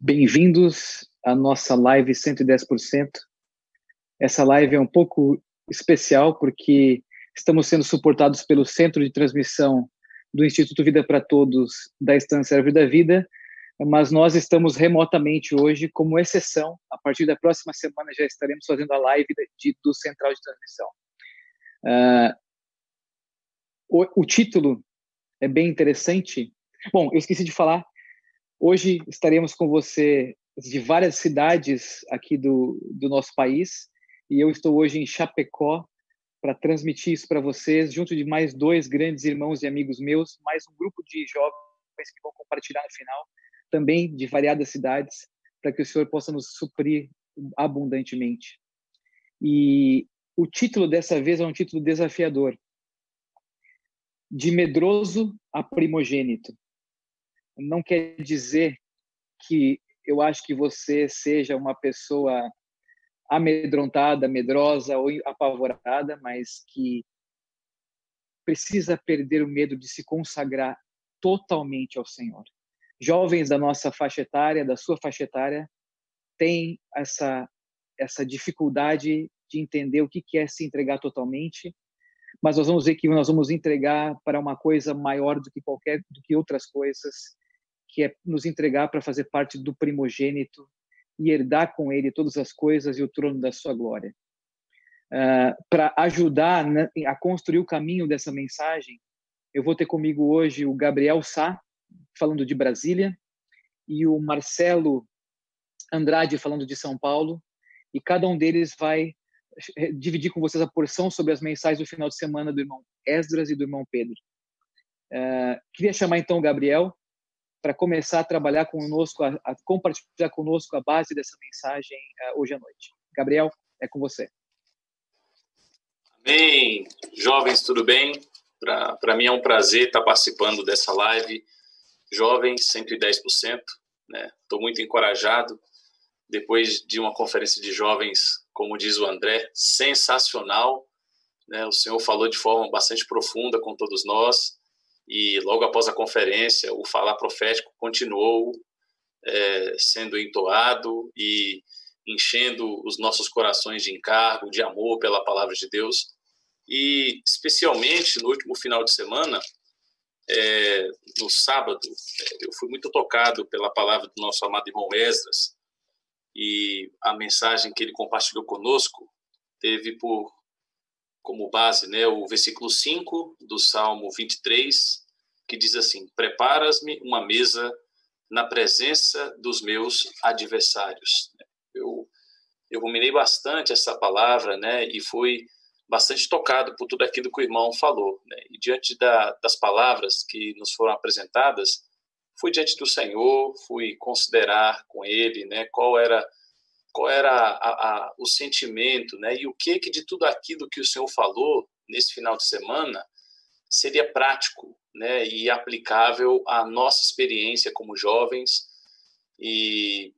Bem-vindos à nossa live 110%. Essa live é um pouco especial porque estamos sendo suportados pelo Centro de Transmissão do Instituto Vida para Todos da Estância Árvore da Vida, mas nós estamos remotamente hoje como exceção. A partir da próxima semana já estaremos fazendo a live de, do Central de Transmissão. Uh, o, o título é bem interessante. Bom, eu esqueci de falar Hoje estaremos com você de várias cidades aqui do, do nosso país e eu estou hoje em Chapecó para transmitir isso para vocês, junto de mais dois grandes irmãos e amigos meus, mais um grupo de jovens que vão compartilhar no final, também de variadas cidades, para que o Senhor possa nos suprir abundantemente. E o título dessa vez é um título desafiador: De medroso a primogênito não quer dizer que eu acho que você seja uma pessoa amedrontada, medrosa ou apavorada, mas que precisa perder o medo de se consagrar totalmente ao Senhor. Jovens da nossa faixa etária, da sua faixa etária, têm essa essa dificuldade de entender o que é se entregar totalmente, mas nós vamos ver que nós vamos entregar para uma coisa maior do que qualquer do que outras coisas que é nos entregar para fazer parte do primogênito e herdar com ele todas as coisas e o trono da sua glória. Uh, para ajudar a construir o caminho dessa mensagem, eu vou ter comigo hoje o Gabriel Sá, falando de Brasília, e o Marcelo Andrade, falando de São Paulo, e cada um deles vai eh, dividir com vocês a porção sobre as mensagens do final de semana do irmão Esdras e do irmão Pedro. Uh, queria chamar então o Gabriel para começar a trabalhar conosco, a, a, compartilhar conosco a base dessa mensagem uh, hoje à noite. Gabriel, é com você. Amém. Jovens, tudo bem? Para mim é um prazer estar participando dessa live. Jovens, 110%. Estou né? muito encorajado. Depois de uma conferência de jovens, como diz o André, sensacional. Né? O Senhor falou de forma bastante profunda com todos nós e logo após a conferência, o falar profético continuou é, sendo entoado e enchendo os nossos corações de encargo, de amor pela palavra de Deus. E, especialmente, no último final de semana, é, no sábado, é, eu fui muito tocado pela palavra do nosso amado irmão Esdras e a mensagem que ele compartilhou conosco teve por como base, né, o versículo 5 do Salmo 23, que diz assim: Preparas-me uma mesa na presença dos meus adversários. Eu, eu ruminei bastante essa palavra, né, e fui bastante tocado por tudo aquilo que o irmão falou. Né, e diante da, das palavras que nos foram apresentadas, fui diante do Senhor, fui considerar com Ele, né, qual era qual era a, a, o sentimento, né? E o que que de tudo aquilo que o senhor falou nesse final de semana seria prático, né? E aplicável à nossa experiência como jovens e,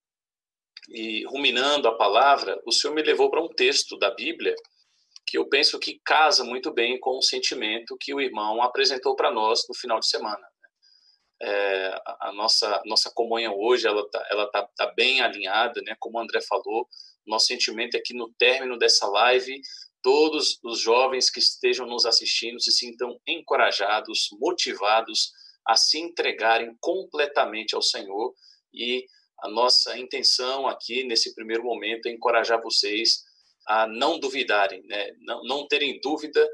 e ruminando a palavra, o senhor me levou para um texto da Bíblia que eu penso que casa muito bem com o sentimento que o irmão apresentou para nós no final de semana é, a nossa nossa comunhão hoje ela tá, ela tá, tá bem alinhada, né? Como o André falou, nosso sentimento é que no término dessa live todos os jovens que estejam nos assistindo se sintam encorajados, motivados a se entregarem completamente ao Senhor e a nossa intenção aqui nesse primeiro momento é encorajar vocês a não duvidarem, né? não, não terem dúvida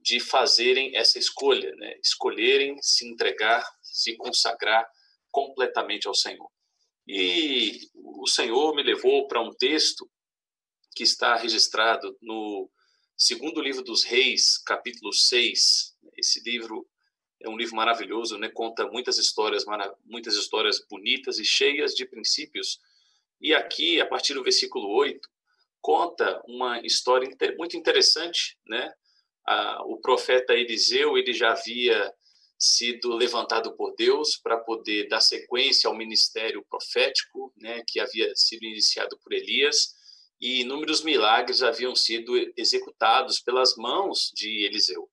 de fazerem essa escolha, né? escolherem se entregar se consagrar completamente ao Senhor. E o Senhor me levou para um texto que está registrado no segundo livro dos Reis, capítulo 6. Esse livro é um livro maravilhoso, né? Conta muitas histórias, muitas histórias bonitas e cheias de princípios. E aqui, a partir do versículo 8, conta uma história muito interessante, né? O profeta Eliseu, ele já havia sido levantado por Deus para poder dar sequência ao ministério profético, né, que havia sido iniciado por Elias, e inúmeros milagres haviam sido executados pelas mãos de Eliseu.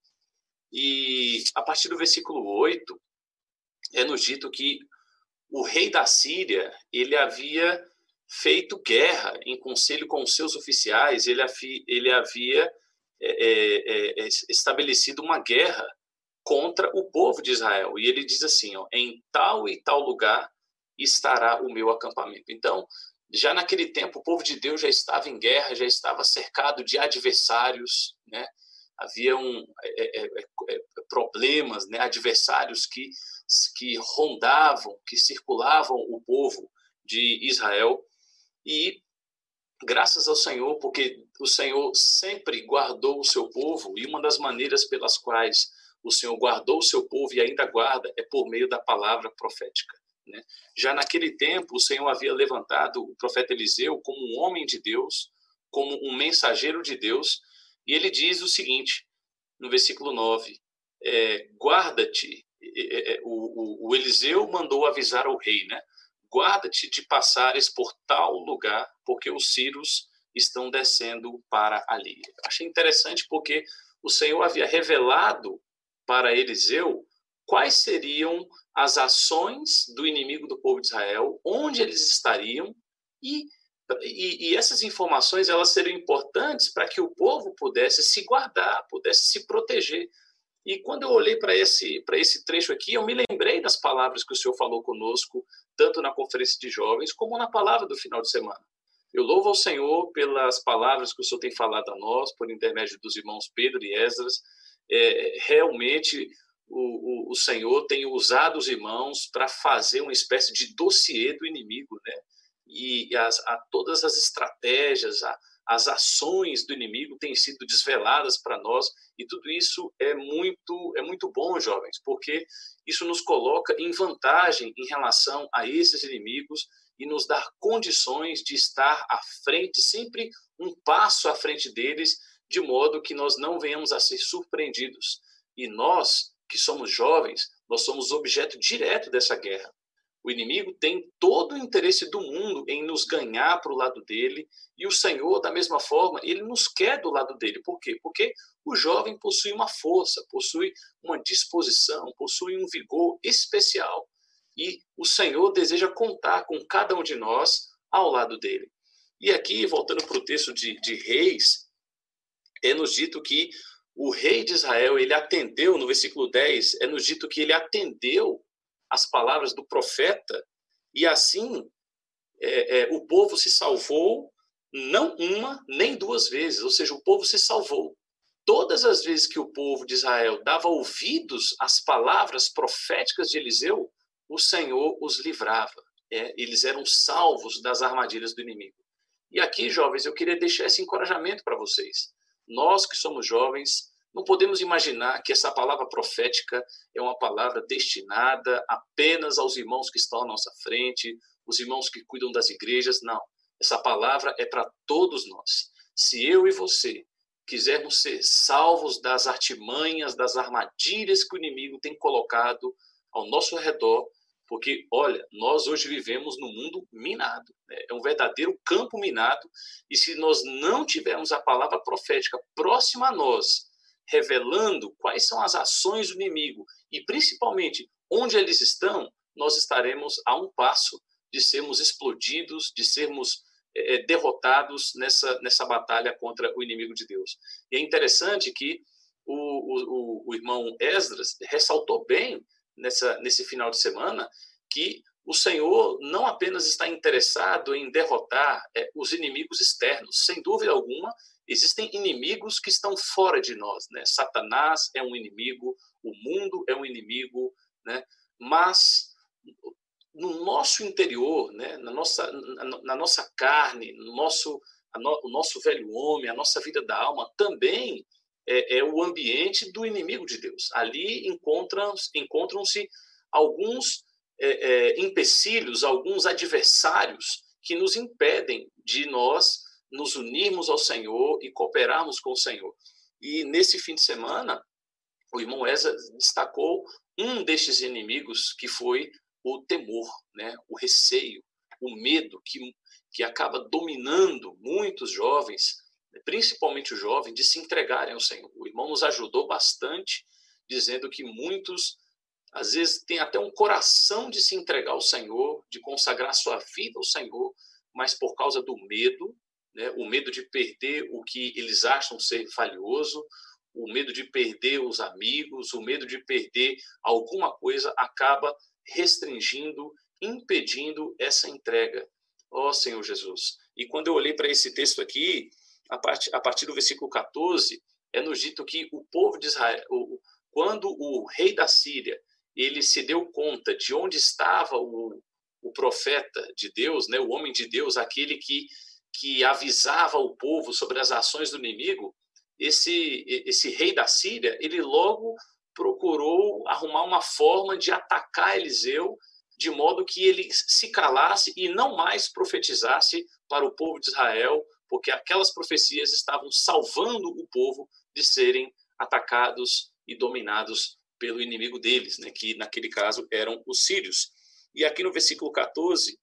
E a partir do versículo 8, é nos dito que o rei da Síria, ele havia feito guerra em conselho com os seus oficiais, ele, ele havia é, é, é, estabelecido uma guerra contra o povo de Israel. E ele diz assim: ó, em tal e tal lugar estará o meu acampamento. Então, já naquele tempo, o povo de Deus já estava em guerra, já estava cercado de adversários, né? Havia um, é, é, é, é problemas, né? adversários que, que rondavam, que circulavam o povo de Israel. E graças ao Senhor, porque o Senhor sempre guardou o seu povo, e uma das maneiras pelas quais o Senhor guardou o seu povo e ainda guarda é por meio da palavra profética. Né? Já naquele tempo, o Senhor havia levantado o profeta Eliseu como um homem de Deus, como um mensageiro de Deus, e ele diz o seguinte, no versículo 9: é, Guarda-te, é, é, o, o, o, Eliseu mandou avisar ao rei, né? Guarda-te de passares por tal lugar, porque os círios estão descendo para ali. Achei interessante porque o Senhor havia revelado para Eliseu quais seriam as ações do inimigo do povo de Israel, onde eles estariam e, e, e essas informações elas seriam importantes para que o povo pudesse se guardar, pudesse se proteger. E quando eu olhei para esse esse trecho aqui, eu me lembrei das palavras que o Senhor falou conosco, tanto na conferência de jovens como na palavra do final de semana. Eu louvo ao Senhor pelas palavras que o Senhor tem falado a nós, por intermédio dos irmãos Pedro e Esdras. É, realmente o, o, o Senhor tem usado os irmãos para fazer uma espécie de dossiê do inimigo, né? E as, a, todas as estratégias, a, as ações do inimigo têm sido desveladas para nós e tudo isso é muito é muito bom, jovens, porque isso nos coloca em vantagem em relação a esses inimigos e nos dá condições de estar à frente, sempre um passo à frente deles, de modo que nós não venhamos a ser surpreendidos. E nós que somos jovens, nós somos objeto direto dessa guerra. O inimigo tem todo o interesse do mundo em nos ganhar para o lado dele, e o Senhor, da mesma forma, ele nos quer do lado dele. Por quê? Porque o jovem possui uma força, possui uma disposição, possui um vigor especial. E o Senhor deseja contar com cada um de nós ao lado dele. E aqui, voltando para o texto de, de Reis, é nos dito que o rei de Israel, ele atendeu, no versículo 10, é nos dito que ele atendeu as palavras do profeta, e assim é, é, o povo se salvou, não uma nem duas vezes, ou seja, o povo se salvou. Todas as vezes que o povo de Israel dava ouvidos às palavras proféticas de Eliseu, o Senhor os livrava. É, eles eram salvos das armadilhas do inimigo. E aqui, jovens, eu queria deixar esse encorajamento para vocês. Nós que somos jovens, não podemos imaginar que essa palavra profética é uma palavra destinada apenas aos irmãos que estão à nossa frente, os irmãos que cuidam das igrejas. Não. Essa palavra é para todos nós. Se eu e você quisermos ser salvos das artimanhas, das armadilhas que o inimigo tem colocado ao nosso redor, porque, olha, nós hoje vivemos num mundo minado, né? é um verdadeiro campo minado, e se nós não tivermos a palavra profética próxima a nós, revelando quais são as ações do inimigo e, principalmente, onde eles estão, nós estaremos a um passo de sermos explodidos, de sermos é, derrotados nessa, nessa batalha contra o inimigo de Deus. E é interessante que o, o, o irmão Esdras ressaltou bem nessa, nesse final de semana que o Senhor não apenas está interessado em derrotar é, os inimigos externos, sem dúvida alguma, existem inimigos que estão fora de nós, né? Satanás é um inimigo, o mundo é um inimigo, né? Mas no nosso interior, né? Na nossa, na, na nossa carne, no nosso, no, o nosso velho homem, a nossa vida da alma também é, é o ambiente do inimigo de Deus. Ali encontram-se encontram alguns é, é, empecilhos, alguns adversários que nos impedem de nós nos unirmos ao Senhor e cooperarmos com o Senhor. E nesse fim de semana, o irmão Eza destacou um destes inimigos que foi o temor, né? o receio, o medo que, que acaba dominando muitos jovens principalmente o jovem, de se entregarem ao Senhor. O irmão nos ajudou bastante, dizendo que muitos às vezes tem até um coração de se entregar ao Senhor, de consagrar sua vida ao Senhor, mas por causa do medo, né, o medo de perder o que eles acham ser valioso, o medo de perder os amigos, o medo de perder alguma coisa, acaba restringindo, impedindo essa entrega. Ó oh, Senhor Jesus. E quando eu olhei para esse texto aqui, a partir, a partir do versículo 14, é nos dito que o povo de Israel, quando o rei da Síria ele se deu conta de onde estava o, o profeta de Deus, né, o homem de Deus, aquele que, que avisava o povo sobre as ações do inimigo, esse, esse rei da Síria, ele logo procurou arrumar uma forma de atacar Eliseu, de modo que ele se calasse e não mais profetizasse para o povo de Israel, porque aquelas profecias estavam salvando o povo de serem atacados e dominados pelo inimigo deles, né, que naquele caso eram os sírios. E aqui no versículo 14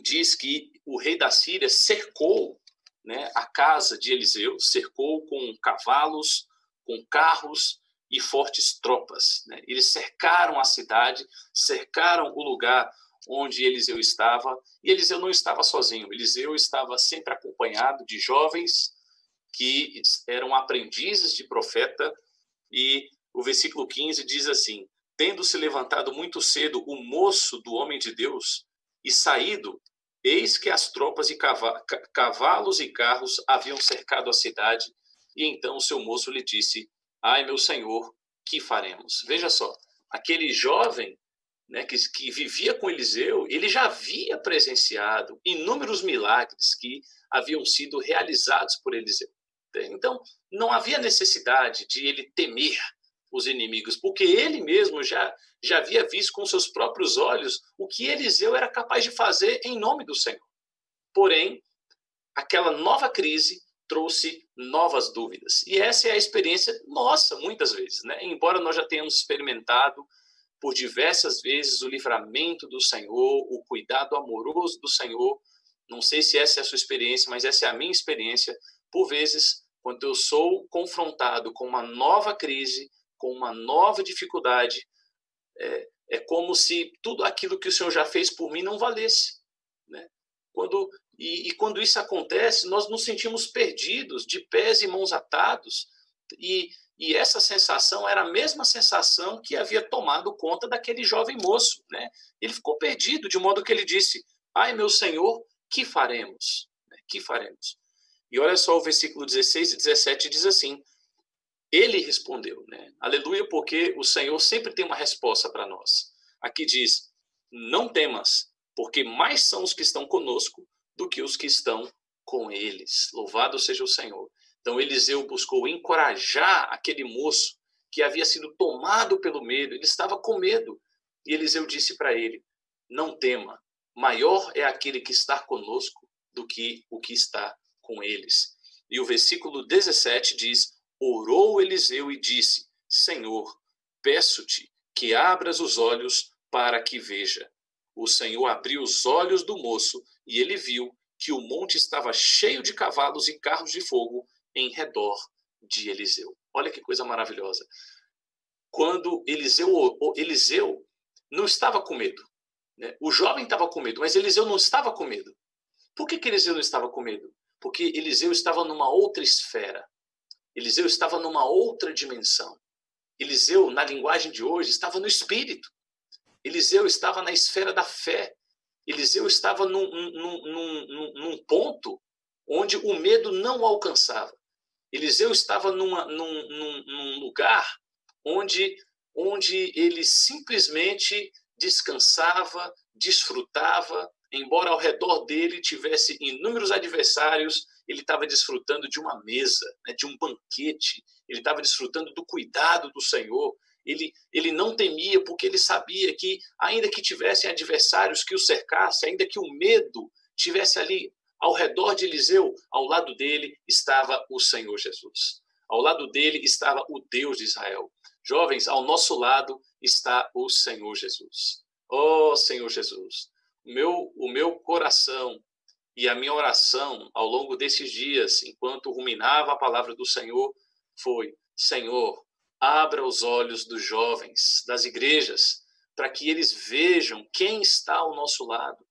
diz que o rei da Síria cercou né, a casa de Eliseu, cercou com cavalos, com carros e fortes tropas. Né? Eles cercaram a cidade, cercaram o lugar onde Eliseu estava, e Eliseu não estava sozinho, Eliseu estava sempre acompanhado de jovens que eram aprendizes de profeta. E o versículo 15 diz assim: Tendo se levantado muito cedo o moço do homem de Deus e saído, eis que as tropas e cavalos e carros haviam cercado a cidade, e então o seu moço lhe disse: Ai, meu senhor, que faremos? Veja só, aquele jovem né, que, que vivia com Eliseu, ele já havia presenciado inúmeros milagres que haviam sido realizados por Eliseu. Então, não havia necessidade de ele temer os inimigos, porque ele mesmo já, já havia visto com seus próprios olhos o que Eliseu era capaz de fazer em nome do Senhor. Porém, aquela nova crise trouxe novas dúvidas. E essa é a experiência nossa, muitas vezes. Né? Embora nós já tenhamos experimentado por diversas vezes o livramento do Senhor, o cuidado amoroso do Senhor, não sei se essa é a sua experiência, mas essa é a minha experiência. Por vezes, quando eu sou confrontado com uma nova crise, com uma nova dificuldade, é, é como se tudo aquilo que o Senhor já fez por mim não valesse. Né? Quando, e, e quando isso acontece, nós nos sentimos perdidos, de pés e mãos atados, e, e essa sensação era a mesma sensação que havia tomado conta daquele jovem moço. Né? Ele ficou perdido, de modo que ele disse: Ai, meu Senhor, que faremos? Né? Que faremos? E olha só o versículo 16 e 17 diz assim: ele respondeu, né? Aleluia, porque o Senhor sempre tem uma resposta para nós. Aqui diz: Não temas, porque mais são os que estão conosco do que os que estão com eles. Louvado seja o Senhor. Então Eliseu buscou encorajar aquele moço que havia sido tomado pelo medo, ele estava com medo. E Eliseu disse para ele: Não tema, maior é aquele que está conosco do que o que está com eles. E o versículo 17 diz: orou Eliseu e disse: Senhor, peço-te que abras os olhos para que veja. O Senhor abriu os olhos do moço e ele viu que o monte estava cheio de cavalos e carros de fogo em redor de Eliseu. Olha que coisa maravilhosa. Quando Eliseu, Eliseu não estava com medo. Né? O jovem estava com medo, mas Eliseu não estava com medo. Por que, que Eliseu não estava com medo? Porque Eliseu estava numa outra esfera. Eliseu estava numa outra dimensão. Eliseu, na linguagem de hoje, estava no espírito. Eliseu estava na esfera da fé. Eliseu estava num, num, num, num ponto onde o medo não o alcançava. Eliseu estava numa, num, num, lugar onde, onde ele simplesmente descansava, desfrutava, embora ao redor dele tivesse inúmeros adversários ele estava desfrutando de uma mesa, né, de um banquete, ele estava desfrutando do cuidado do Senhor. Ele, ele não temia porque ele sabia que, ainda que tivessem adversários que o cercassem, ainda que o medo tivesse ali ao redor de Eliseu, ao lado dele estava o Senhor Jesus. Ao lado dele estava o Deus de Israel. Jovens, ao nosso lado está o Senhor Jesus. Oh, Senhor Jesus, o meu, o meu coração e a minha oração ao longo desses dias, enquanto ruminava a palavra do Senhor, foi: Senhor, abra os olhos dos jovens, das igrejas, para que eles vejam quem está ao nosso lado.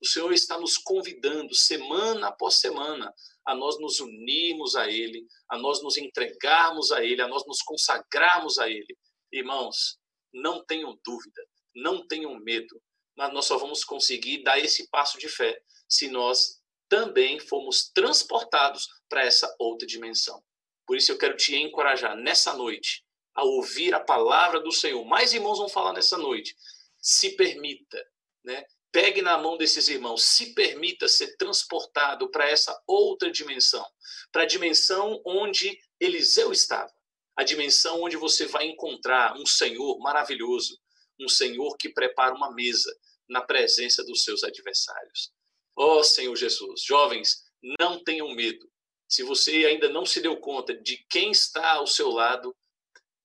O Senhor está nos convidando, semana após semana, a nós nos unirmos a Ele, a nós nos entregarmos a Ele, a nós nos consagrarmos a Ele. Irmãos, não tenham dúvida, não tenham medo, mas nós só vamos conseguir dar esse passo de fé se nós também formos transportados para essa outra dimensão. Por isso eu quero te encorajar nessa noite a ouvir a palavra do Senhor. Mais irmãos vão falar nessa noite. Se permita, né? Pegue na mão desses irmãos, se permita ser transportado para essa outra dimensão, para a dimensão onde Eliseu estava, a dimensão onde você vai encontrar um Senhor maravilhoso, um Senhor que prepara uma mesa na presença dos seus adversários. Ó oh, Senhor Jesus, jovens, não tenham medo. Se você ainda não se deu conta de quem está ao seu lado,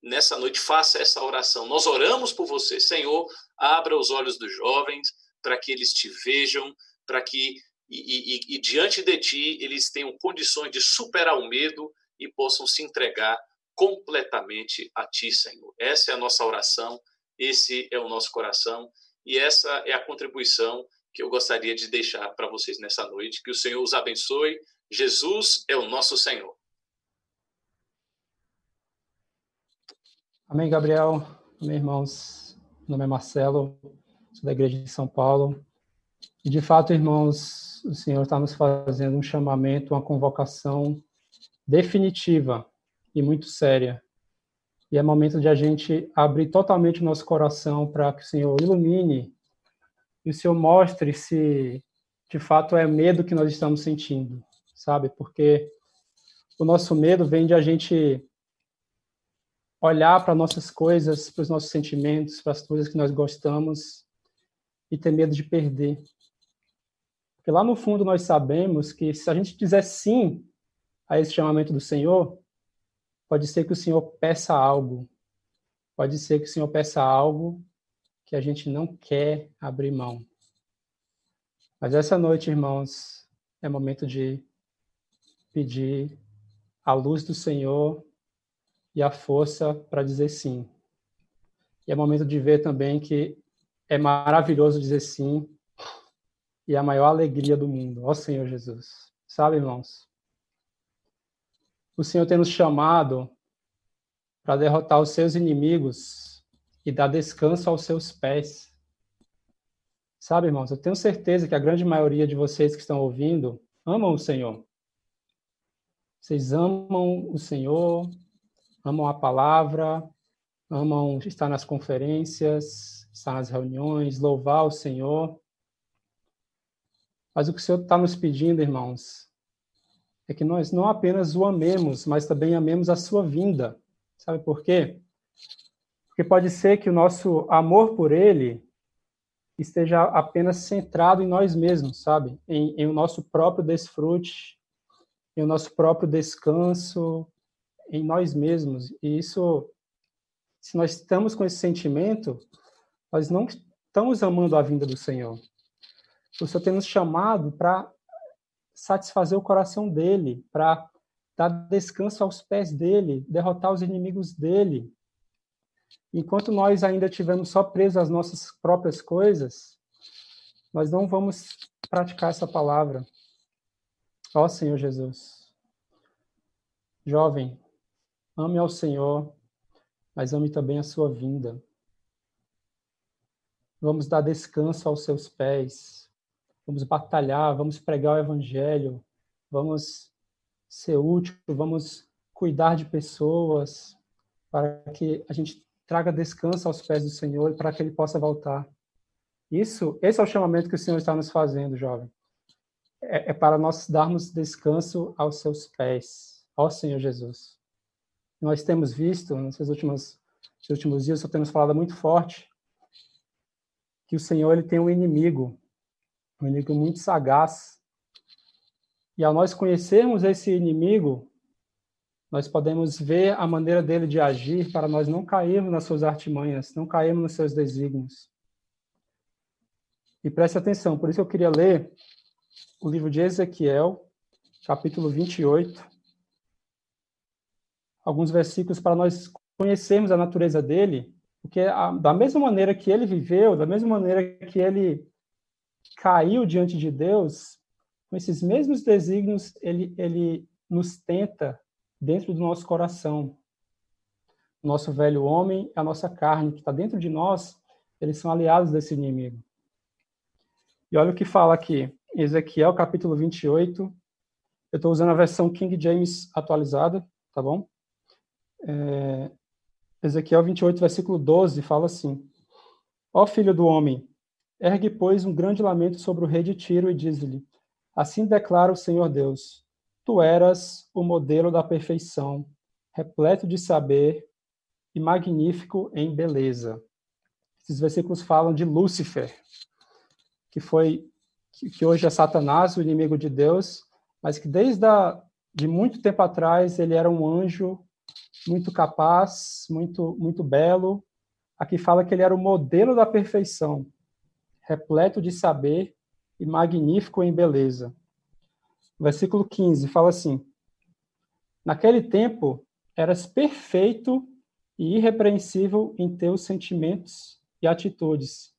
nessa noite faça essa oração. Nós oramos por você, Senhor, abra os olhos dos jovens para que eles te vejam, para que e, e, e, diante de ti eles tenham condições de superar o medo e possam se entregar completamente a ti, Senhor. Essa é a nossa oração, esse é o nosso coração e essa é a contribuição que eu gostaria de deixar para vocês nessa noite. Que o Senhor os abençoe. Jesus é o nosso Senhor. Amém, Gabriel. Amém, irmãos. Meu nome é Marcelo, da Igreja de São Paulo. E, de fato, irmãos, o Senhor está nos fazendo um chamamento, uma convocação definitiva e muito séria. E é momento de a gente abrir totalmente o nosso coração para que o Senhor ilumine e o Senhor mostre se de fato é medo que nós estamos sentindo, sabe? Porque o nosso medo vem de a gente olhar para nossas coisas, para os nossos sentimentos, para as coisas que nós gostamos e ter medo de perder. Porque lá no fundo nós sabemos que se a gente dizer sim a esse chamamento do Senhor, pode ser que o Senhor peça algo. Pode ser que o Senhor peça algo que a gente não quer abrir mão. Mas essa noite, irmãos, é momento de pedir a luz do Senhor e a força para dizer sim. E é momento de ver também que é maravilhoso dizer sim e a maior alegria do mundo. Ó Senhor Jesus. Sabe, irmãos? O Senhor tem nos chamado para derrotar os seus inimigos e dá descanso aos seus pés. Sabe, irmãos, eu tenho certeza que a grande maioria de vocês que estão ouvindo amam o Senhor. Vocês amam o Senhor, amam a palavra, amam estar nas conferências, nas reuniões, louvar o Senhor. Mas o que o Senhor está nos pedindo, irmãos, é que nós não apenas o amemos, mas também amemos a sua vinda. Sabe por quê? Porque pode ser que o nosso amor por ele esteja apenas centrado em nós mesmos, sabe? Em, em o nosso próprio desfrute, em o nosso próprio descanso, em nós mesmos. E isso, se nós estamos com esse sentimento, nós não estamos amando a vinda do Senhor. O Senhor tem nos chamado para satisfazer o coração dele, para dar descanso aos pés dele, derrotar os inimigos dele, enquanto nós ainda estivermos só presos às nossas próprias coisas, nós não vamos praticar essa palavra. Ó Senhor Jesus. Jovem, ame ao Senhor, mas ame também a sua vinda. Vamos dar descanso aos seus pés. Vamos batalhar, vamos pregar o evangelho, vamos ser útil, vamos cuidar de pessoas para que a gente traga descanso aos pés do Senhor para que ele possa voltar. Isso, esse é o chamamento que o Senhor está nos fazendo, jovem. É, é para nós darmos descanso aos seus pés, ao Senhor Jesus. Nós temos visto, nesses últimos, nesses últimos dias, nós temos falado muito forte que o Senhor ele tem um inimigo, um inimigo muito sagaz. E ao nós conhecermos esse inimigo, nós podemos ver a maneira dele de agir para nós não cairmos nas suas artimanhas, não cairmos nos seus desígnios. E preste atenção, por isso eu queria ler o livro de Ezequiel, capítulo 28, alguns versículos para nós conhecermos a natureza dele, porque a, da mesma maneira que ele viveu, da mesma maneira que ele caiu diante de Deus, com esses mesmos desígnios, ele, ele nos tenta dentro do nosso coração. Nosso velho homem, a nossa carne, que está dentro de nós, eles são aliados desse inimigo. E olha o que fala aqui, Ezequiel capítulo 28. Eu estou usando a versão King James atualizada, tá bom? É, Ezequiel 28, versículo 12, fala assim: Ó filho do homem, ergue, pois, um grande lamento sobre o rei de Tiro e diz-lhe: Assim declara o Senhor Deus: Tu eras o modelo da perfeição, repleto de saber e magnífico em beleza. Esses versículos falam de Lúcifer, que foi que hoje é Satanás, o inimigo de Deus, mas que desde a, de muito tempo atrás ele era um anjo muito capaz, muito muito belo. Aqui fala que ele era o modelo da perfeição, repleto de saber e magnífico em beleza. Versículo 15 fala assim: Naquele tempo eras perfeito e irrepreensível em teus sentimentos e atitudes,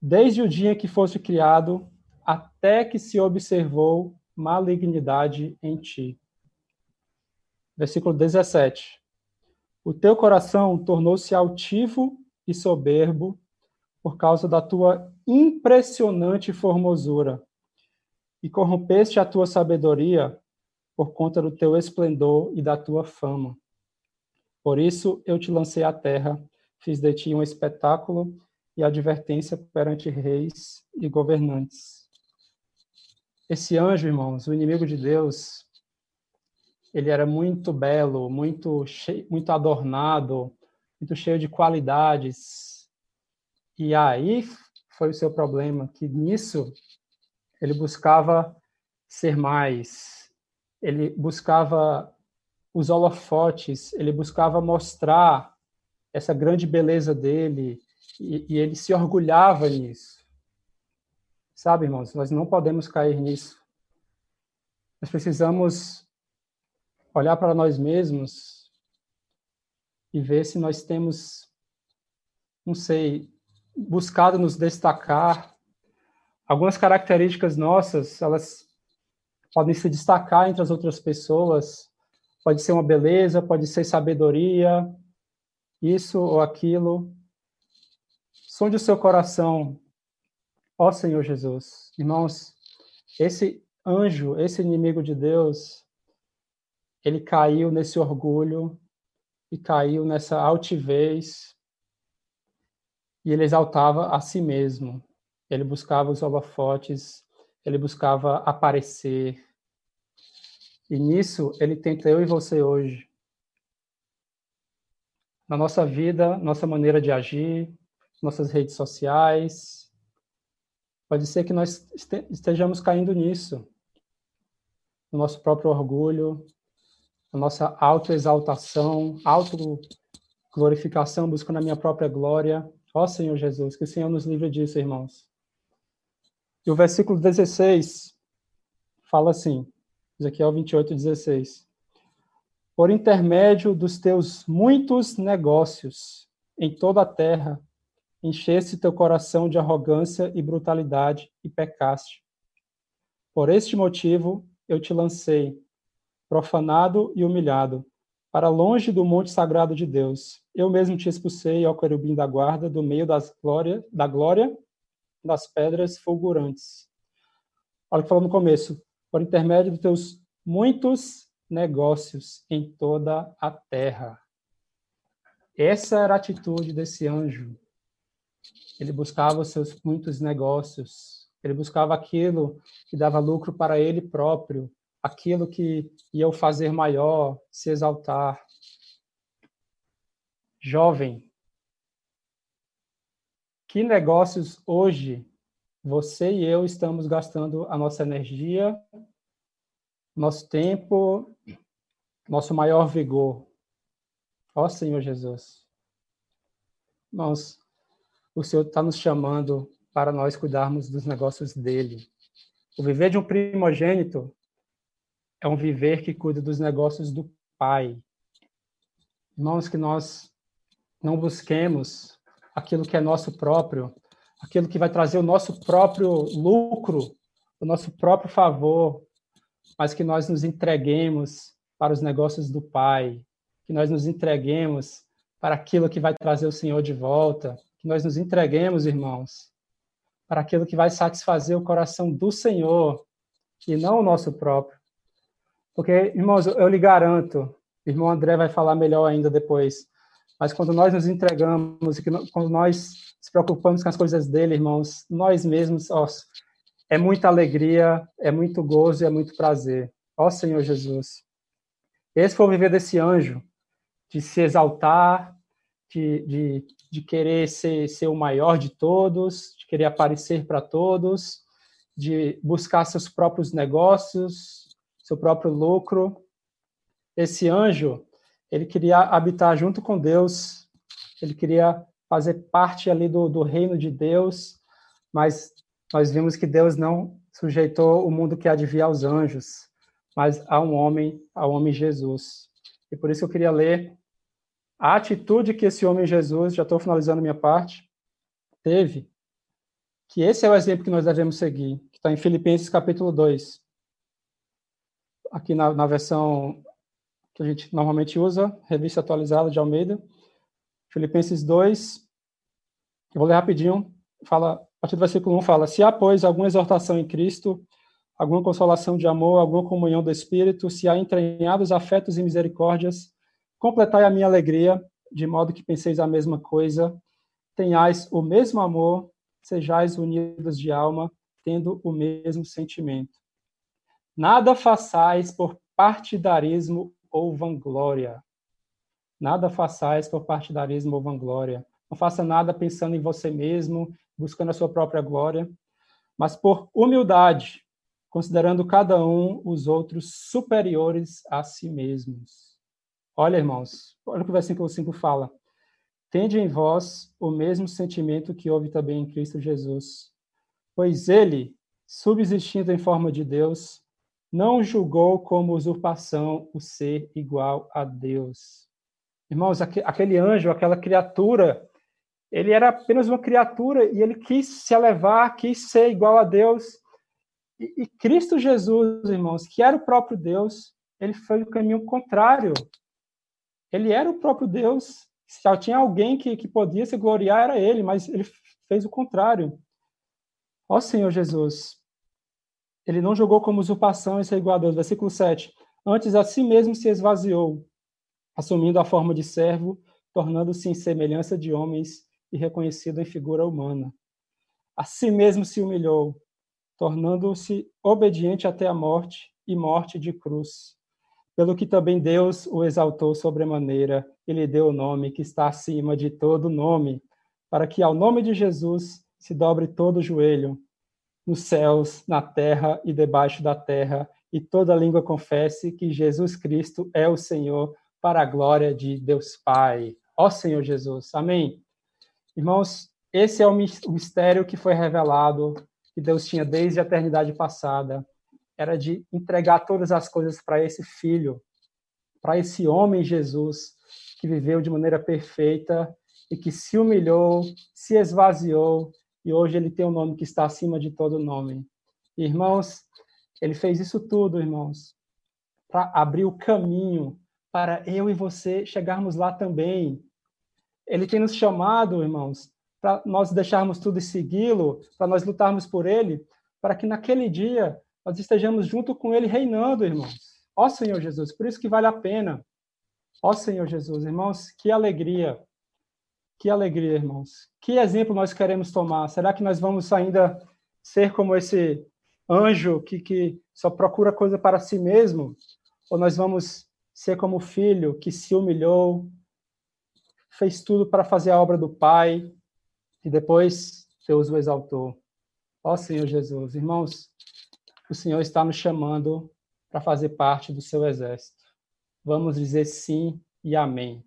desde o dia que foste criado até que se observou malignidade em ti. Versículo 17. O teu coração tornou-se altivo e soberbo por causa da tua impressionante formosura, e corrompeste a tua sabedoria por conta do teu esplendor e da tua fama. Por isso eu te lancei à terra, fiz de ti um espetáculo e advertência perante reis e governantes. Esse anjo, irmãos, o inimigo de Deus, ele era muito belo, muito cheio, muito adornado, muito cheio de qualidades. E aí foi o seu problema, que nisso ele buscava ser mais, ele buscava os holofotes, ele buscava mostrar essa grande beleza dele e, e ele se orgulhava nisso. Sabe, irmãos, nós não podemos cair nisso. Nós precisamos olhar para nós mesmos e ver se nós temos, não sei, buscado nos destacar. Algumas características nossas, elas podem se destacar entre as outras pessoas, Pode ser uma beleza, pode ser sabedoria, isso ou aquilo. Sonde o seu coração, ó Senhor Jesus. Irmãos, esse anjo, esse inimigo de Deus, ele caiu nesse orgulho e caiu nessa altivez e ele exaltava a si mesmo. Ele buscava os holofotes, ele buscava aparecer, e nisso ele tenta eu e você hoje. Na nossa vida, nossa maneira de agir, nossas redes sociais. Pode ser que nós estejamos caindo nisso. No nosso próprio orgulho, na nossa autoexaltação, autoglorificação, buscando a minha própria glória. Ó Senhor Jesus, que o Senhor nos livre disso, irmãos. E o versículo 16 fala assim: Ezequiel 28, 16. Por intermédio dos teus muitos negócios em toda a terra, encheste teu coração de arrogância e brutalidade e pecaste. Por este motivo eu te lancei, profanado e humilhado, para longe do monte sagrado de Deus. Eu mesmo te expulsei ao querubim da guarda, do meio das glória, da glória das pedras fulgurantes. Olha o que falou no começo por intermédio dos teus muitos negócios em toda a terra. Essa era a atitude desse anjo. Ele buscava os seus muitos negócios. Ele buscava aquilo que dava lucro para ele próprio, aquilo que ia o fazer maior, se exaltar. Jovem, que negócios hoje você e eu estamos gastando a nossa energia, nosso tempo, nosso maior vigor. Ó Senhor Jesus. Nós, o Senhor está nos chamando para nós cuidarmos dos negócios dele. O viver de um primogênito é um viver que cuida dos negócios do Pai. Irmãos, que nós não busquemos aquilo que é nosso próprio, aquilo que vai trazer o nosso próprio lucro, o nosso próprio favor, mas que nós nos entreguemos para os negócios do Pai, que nós nos entreguemos para aquilo que vai trazer o Senhor de volta, que nós nos entreguemos, irmãos, para aquilo que vai satisfazer o coração do Senhor e não o nosso próprio. Porque, irmãos, eu lhe garanto, irmão André vai falar melhor ainda depois, mas quando nós nos entregamos, quando nós se preocupamos com as coisas dele, irmãos, nós mesmos, ó, é muita alegria, é muito gozo e é muito prazer. Ó Senhor Jesus. Esse foi o viver desse anjo, de se exaltar, de, de, de querer ser, ser o maior de todos, de querer aparecer para todos, de buscar seus próprios negócios, seu próprio lucro. Esse anjo, ele queria habitar junto com Deus, ele queria fazer parte ali do, do reino de Deus, mas nós vimos que Deus não sujeitou o mundo que vir aos anjos, mas a um homem, ao homem Jesus. E por isso eu queria ler a atitude que esse homem Jesus, já estou finalizando minha parte, teve, que esse é o exemplo que nós devemos seguir, que está em Filipenses capítulo 2. Aqui na, na versão que a gente normalmente usa, revista atualizada de Almeida. Filipenses 2, eu vou ler rapidinho, fala, a partir do versículo 1 fala, se há, pois, alguma exortação em Cristo, alguma consolação de amor, alguma comunhão do Espírito, se há entranhados afetos e misericórdias, completai a minha alegria, de modo que penseis a mesma coisa, tenhais o mesmo amor, sejais unidos de alma, tendo o mesmo sentimento. Nada façais por partidarismo ou vanglória. Nada façais por partidarismo ou vanglória. Não faça nada pensando em você mesmo, buscando a sua própria glória, mas por humildade, considerando cada um os outros superiores a si mesmos. Olha, irmãos, olha o que o versículo 5 fala. Tende em vós o mesmo sentimento que houve também em Cristo Jesus. Pois ele, subsistindo em forma de Deus, não julgou como usurpação o ser igual a Deus. Irmãos, aquele anjo, aquela criatura, ele era apenas uma criatura e ele quis se elevar, quis ser igual a Deus. E, e Cristo Jesus, irmãos, que era o próprio Deus, ele foi o caminho contrário. Ele era o próprio Deus. Se tinha alguém que, que podia se gloriar, era ele, mas ele fez o contrário. Ó Senhor Jesus, ele não jogou como usurpação e Deus. Versículo 7. Antes a si mesmo se esvaziou, assumindo a forma de servo, tornando-se em semelhança de homens e reconhecido em figura humana. A si mesmo se humilhou, tornando-se obediente até a morte e morte de cruz. Pelo que também Deus o exaltou sobremaneira e lhe deu o nome que está acima de todo nome, para que ao nome de Jesus se dobre todo o joelho, nos céus, na terra e debaixo da terra, e toda língua confesse que Jesus Cristo é o Senhor, para a glória de Deus Pai. Ó Senhor Jesus. Amém. Irmãos, esse é o mistério que foi revelado, que Deus tinha desde a eternidade passada. Era de entregar todas as coisas para esse filho, para esse homem Jesus, que viveu de maneira perfeita e que se humilhou, se esvaziou, e hoje ele tem um nome que está acima de todo nome. Irmãos, ele fez isso tudo, irmãos, para abrir o caminho para eu e você chegarmos lá também. Ele tem nos chamado, irmãos, para nós deixarmos tudo e segui-lo, para nós lutarmos por ele, para que naquele dia nós estejamos junto com ele reinando, irmãos. Ó Senhor Jesus, por isso que vale a pena. Ó Senhor Jesus, irmãos, que alegria que alegria, irmãos. Que exemplo nós queremos tomar? Será que nós vamos ainda ser como esse anjo que, que só procura coisa para si mesmo? Ou nós vamos ser como o filho que se humilhou, fez tudo para fazer a obra do Pai e depois Deus o exaltou? Ó Senhor Jesus, irmãos, o Senhor está nos chamando para fazer parte do seu exército. Vamos dizer sim e amém.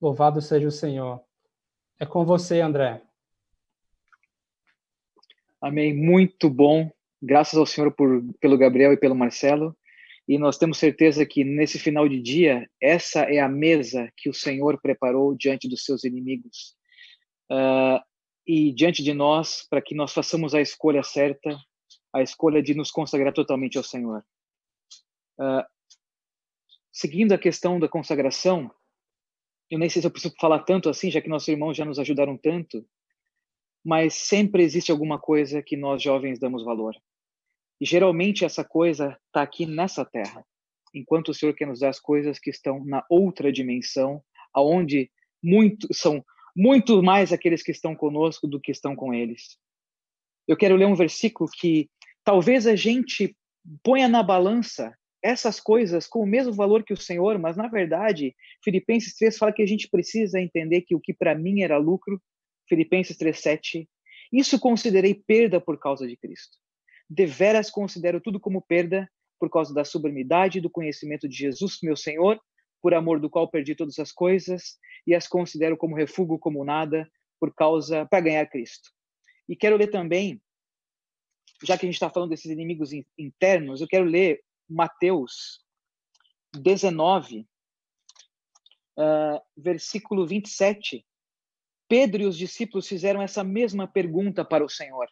Louvado seja o Senhor. É com você, André. Amém. Muito bom. Graças ao Senhor por, pelo Gabriel e pelo Marcelo. E nós temos certeza que nesse final de dia, essa é a mesa que o Senhor preparou diante dos seus inimigos. Uh, e diante de nós, para que nós façamos a escolha certa, a escolha de nos consagrar totalmente ao Senhor. Uh, seguindo a questão da consagração, eu nem sei se eu preciso falar tanto assim, já que nossos irmãos já nos ajudaram tanto, mas sempre existe alguma coisa que nós jovens damos valor. E geralmente essa coisa está aqui nessa terra, enquanto o Senhor quer nos dar as coisas que estão na outra dimensão, aonde muito são muito mais aqueles que estão conosco do que estão com eles. Eu quero ler um versículo que talvez a gente ponha na balança essas coisas com o mesmo valor que o Senhor, mas na verdade, Filipenses 3 fala que a gente precisa entender que o que para mim era lucro, Filipenses 3:7, isso considerei perda por causa de Cristo. Deveras considero tudo como perda por causa da sublimidade do conhecimento de Jesus, meu Senhor, por amor do qual perdi todas as coisas e as considero como refúgio como nada por causa para ganhar Cristo. E quero ler também, já que a gente está falando desses inimigos internos, eu quero ler Mateus 19, uh, versículo 27. Pedro e os discípulos fizeram essa mesma pergunta para o Senhor.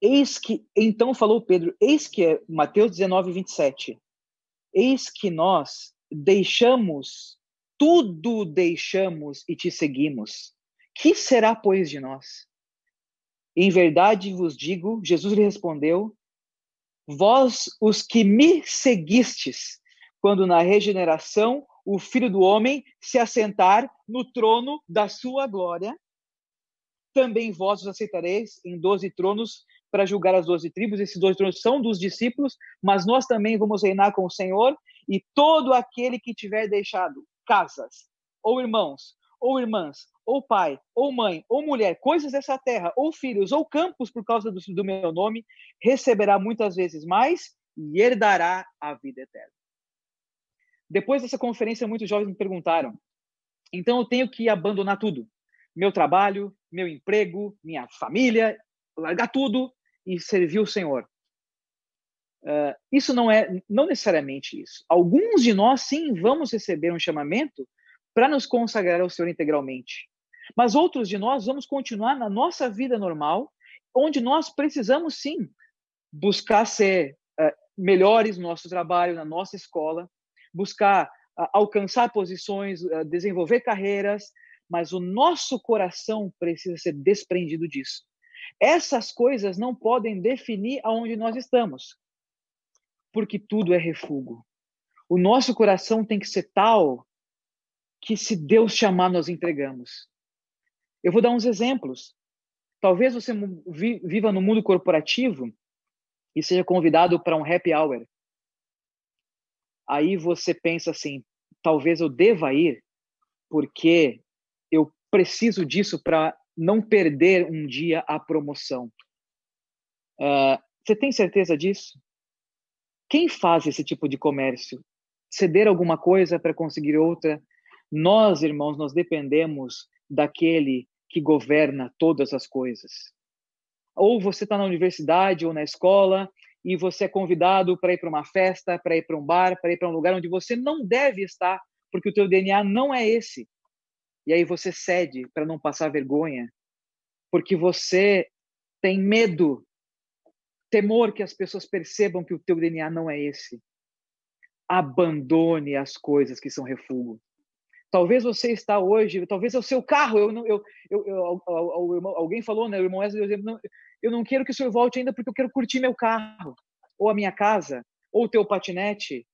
Eis que, então falou Pedro, eis que é Mateus 19, 27. Eis que nós deixamos, tudo deixamos e te seguimos. Que será, pois, de nós? Em verdade vos digo, Jesus lhe respondeu, vós os que me seguistes, quando na regeneração o Filho do Homem se assentar no trono da sua glória, também vós os aceitareis em doze tronos para julgar as doze tribos. Esses dois tronos são dos discípulos, mas nós também vamos reinar com o Senhor. E todo aquele que tiver deixado casas, ou irmãos, ou irmãs, ou pai, ou mãe, ou mulher, coisas dessa terra, ou filhos, ou campos por causa do, do meu nome, receberá muitas vezes mais e herdará a vida eterna. Depois dessa conferência, muitos jovens me perguntaram: então eu tenho que abandonar tudo? Meu trabalho, meu emprego, minha família, largar tudo e servir o Senhor. Uh, isso não é não necessariamente isso. Alguns de nós sim vamos receber um chamamento para nos consagrar ao Senhor integralmente. Mas outros de nós vamos continuar na nossa vida normal, onde nós precisamos sim buscar ser uh, melhores no nosso trabalho, na nossa escola, buscar uh, alcançar posições, uh, desenvolver carreiras, mas o nosso coração precisa ser desprendido disso. Essas coisas não podem definir aonde nós estamos, porque tudo é refúgio. O nosso coração tem que ser tal que, se Deus chamar, nós entregamos. Eu vou dar uns exemplos. Talvez você viva no mundo corporativo e seja convidado para um happy hour. Aí você pensa assim: talvez eu deva ir, porque eu preciso disso para não perder um dia a promoção. Uh, você tem certeza disso? Quem faz esse tipo de comércio? Ceder alguma coisa para conseguir outra? Nós, irmãos, nós dependemos daquele que governa todas as coisas. Ou você está na universidade ou na escola e você é convidado para ir para uma festa, para ir para um bar, para ir para um lugar onde você não deve estar, porque o teu DNA não é esse. E aí você cede para não passar vergonha, porque você tem medo, temor que as pessoas percebam que o teu DNA não é esse. Abandone as coisas que são refúgio. Talvez você está hoje, talvez é o seu carro. Eu, eu, eu, eu alguém falou, né? O irmão Wesley, eu não, eu não quero que o senhor volte ainda porque eu quero curtir meu carro, ou a minha casa, ou o teu patinete,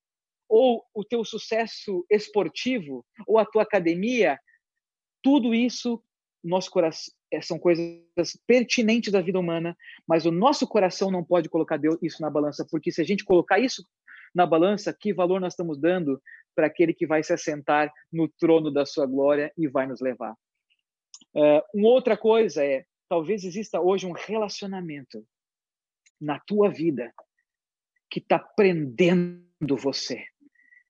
ou o teu sucesso esportivo, ou a tua academia. Tudo isso, nosso coração, é, são coisas pertinentes da vida humana, mas o nosso coração não pode colocar isso na balança, porque se a gente colocar isso na balança, que valor nós estamos dando para aquele que vai se assentar no trono da sua glória e vai nos levar. Uh, uma outra coisa é, talvez exista hoje um relacionamento na tua vida que está prendendo você,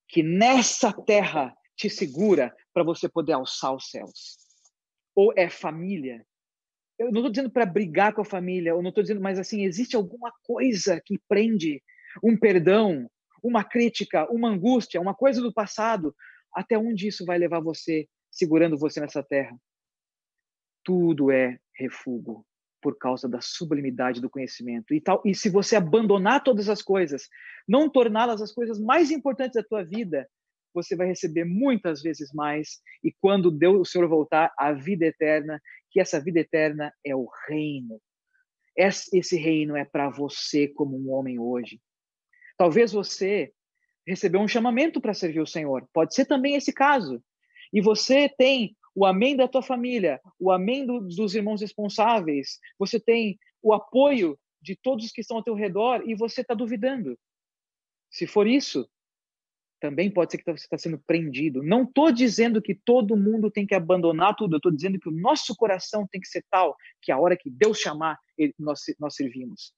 que nessa terra te segura para você poder alçar os céus. Ou é família. Eu não estou dizendo para brigar com a família, eu não estou dizendo, mas assim, existe alguma coisa que prende um perdão, uma crítica, uma angústia, uma coisa do passado, até onde isso vai levar você, segurando você nessa terra? Tudo é refúgio por causa da sublimidade do conhecimento. E tal, e se você abandonar todas as coisas, não torná-las as coisas mais importantes da tua vida, você vai receber muitas vezes mais. E quando Deus, o Senhor voltar, a vida eterna, que essa vida eterna é o reino. Esse reino é para você como um homem hoje. Talvez você recebeu um chamamento para servir o Senhor. Pode ser também esse caso. E você tem o amém da tua família, o amém do, dos irmãos responsáveis, você tem o apoio de todos os que estão ao teu redor e você está duvidando. Se for isso, também pode ser que você está sendo prendido. Não estou dizendo que todo mundo tem que abandonar tudo, eu estou dizendo que o nosso coração tem que ser tal que a hora que Deus chamar, nós, nós servimos.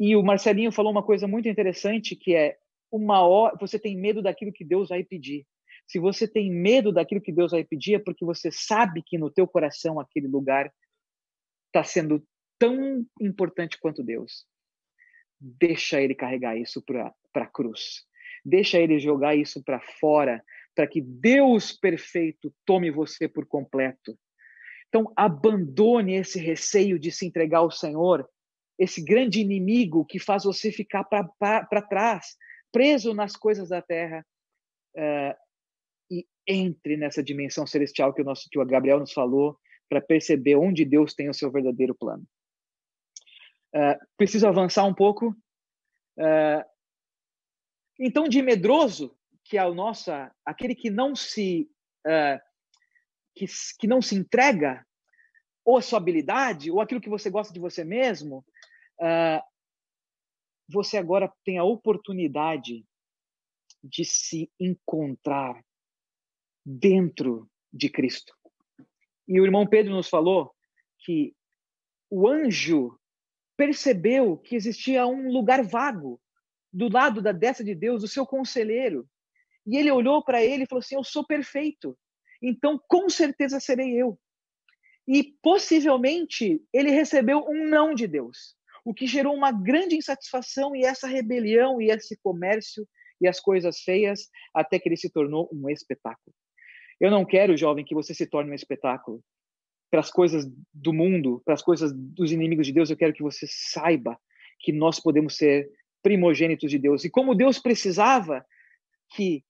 E o Marcelinho falou uma coisa muito interessante, que é uma hora, você tem medo daquilo que Deus vai pedir. Se você tem medo daquilo que Deus vai pedir, é porque você sabe que no teu coração aquele lugar está sendo tão importante quanto Deus. Deixa ele carregar isso para a cruz. Deixa ele jogar isso para fora, para que Deus perfeito tome você por completo. Então, abandone esse receio de se entregar ao Senhor, esse grande inimigo que faz você ficar para trás, preso nas coisas da terra. Uh, e entre nessa dimensão celestial que o nosso que o Gabriel nos falou para perceber onde Deus tem o seu verdadeiro plano. Uh, preciso avançar um pouco. Uh, então, de medroso, que é o nosso, aquele que não se que, que não se entrega, ou a sua habilidade, ou aquilo que você gosta de você mesmo, você agora tem a oportunidade de se encontrar dentro de Cristo. E o irmão Pedro nos falou que o anjo percebeu que existia um lugar vago do lado da destra de Deus, o seu conselheiro. E ele olhou para ele e falou assim: Eu sou perfeito, então com certeza serei eu. E possivelmente ele recebeu um não de Deus, o que gerou uma grande insatisfação e essa rebelião e esse comércio e as coisas feias, até que ele se tornou um espetáculo. Eu não quero, jovem, que você se torne um espetáculo para as coisas do mundo, para as coisas dos inimigos de Deus. Eu quero que você saiba que nós podemos ser primogênitos de Deus. E como Deus precisava que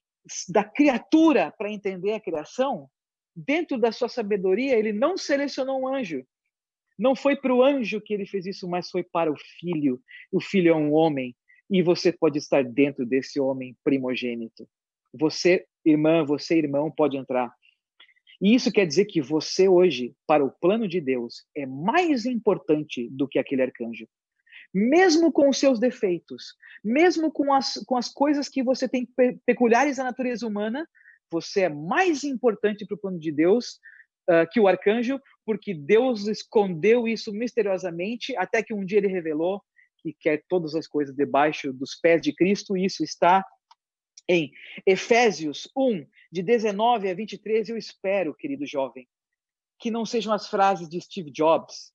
da criatura para entender a criação, dentro da sua sabedoria, ele não selecionou um anjo. Não foi para o anjo que ele fez isso, mas foi para o filho. O filho é um homem e você pode estar dentro desse homem primogênito. Você irmã, você, irmão, pode entrar. E isso quer dizer que você hoje, para o plano de Deus, é mais importante do que aquele arcanjo. Mesmo com os seus defeitos, mesmo com as, com as coisas que você tem peculiares à natureza humana, você é mais importante para o plano de Deus uh, que o arcanjo, porque Deus escondeu isso misteriosamente até que um dia ele revelou que quer todas as coisas debaixo dos pés de Cristo, e isso está em Efésios 1, de 19 a 23, eu espero, querido jovem, que não sejam as frases de Steve Jobs,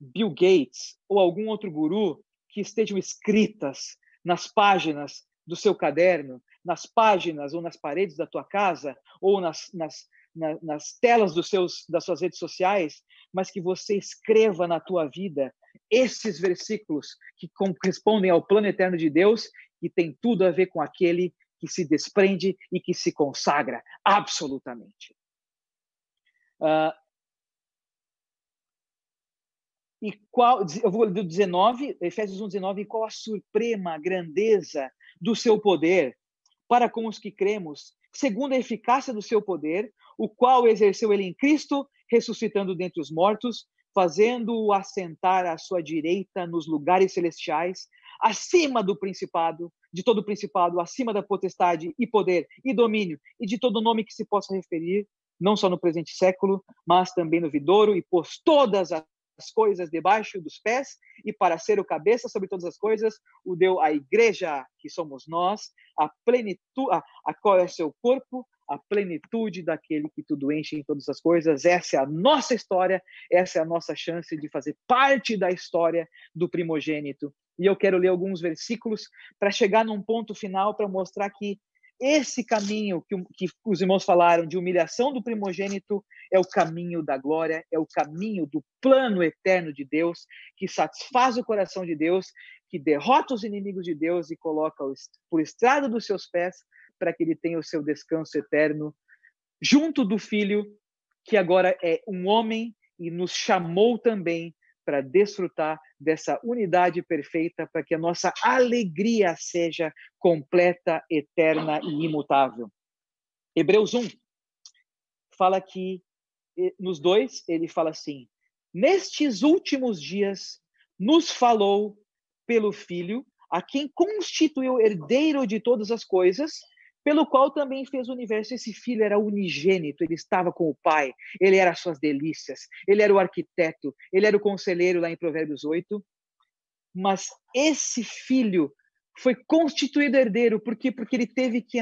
Bill Gates ou algum outro guru que estejam escritas nas páginas do seu caderno, nas páginas ou nas paredes da tua casa ou nas, nas, na, nas telas dos seus, das suas redes sociais, mas que você escreva na tua vida esses versículos que correspondem ao plano eterno de Deus e tem tudo a ver com aquele que se desprende e que se consagra absolutamente. Uh, e qual, eu vou do 19, Efésios 1, 19, e qual a suprema grandeza do seu poder para com os que cremos, segundo a eficácia do seu poder, o qual exerceu ele em Cristo, ressuscitando dentre os mortos, fazendo-o assentar à sua direita nos lugares celestiais, acima do principado, de todo o principado, acima da potestade e poder e domínio e de todo nome que se possa referir, não só no presente século, mas também no vidouro, e pôs todas as coisas debaixo dos pés, e para ser o cabeça sobre todas as coisas, o deu à igreja, que somos nós, a plenitude, a, a qual é seu corpo, a plenitude daquele que tudo enche em todas as coisas. Essa é a nossa história, essa é a nossa chance de fazer parte da história do primogênito. E eu quero ler alguns versículos para chegar num ponto final para mostrar que esse caminho que, que, os irmãos falaram de humilhação do primogênito é o caminho da glória, é o caminho do plano eterno de Deus, que satisfaz o coração de Deus, que derrota os inimigos de Deus e coloca por estrada dos seus pés para que ele tenha o seu descanso eterno junto do Filho, que agora é um homem e nos chamou também para desfrutar dessa unidade perfeita, para que a nossa alegria seja completa, eterna e imutável. Hebreus 1 fala que, nos dois, ele fala assim: Nestes últimos dias nos falou pelo Filho, a quem constituiu herdeiro de todas as coisas, pelo qual também fez o universo. Esse filho era unigênito, ele estava com o pai, ele era suas delícias, ele era o arquiteto, ele era o conselheiro lá em Provérbios 8. Mas esse filho foi constituído herdeiro, por quê? Porque ele teve que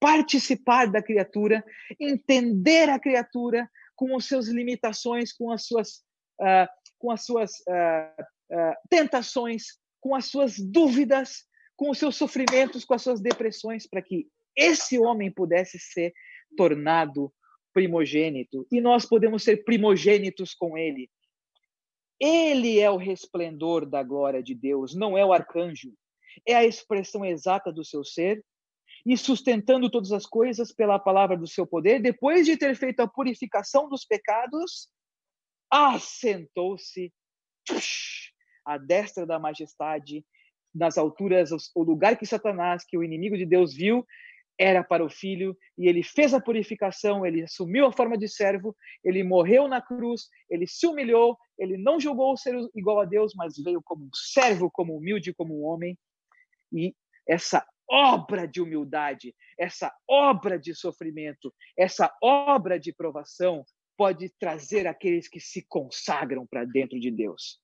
participar da criatura, entender a criatura com as suas limitações, com as suas, uh, com as suas uh, uh, tentações, com as suas dúvidas, com os seus sofrimentos, com as suas depressões, para que esse homem pudesse ser tornado primogênito. E nós podemos ser primogênitos com ele. Ele é o resplendor da glória de Deus, não é o arcanjo. É a expressão exata do seu ser e sustentando todas as coisas pela palavra do seu poder, depois de ter feito a purificação dos pecados, assentou-se à destra da majestade nas alturas, o lugar que Satanás, que o inimigo de Deus viu, era para o filho, e ele fez a purificação, ele assumiu a forma de servo, ele morreu na cruz, ele se humilhou, ele não julgou ser igual a Deus, mas veio como um servo, como humilde, como um homem. E essa obra de humildade, essa obra de sofrimento, essa obra de provação pode trazer aqueles que se consagram para dentro de Deus.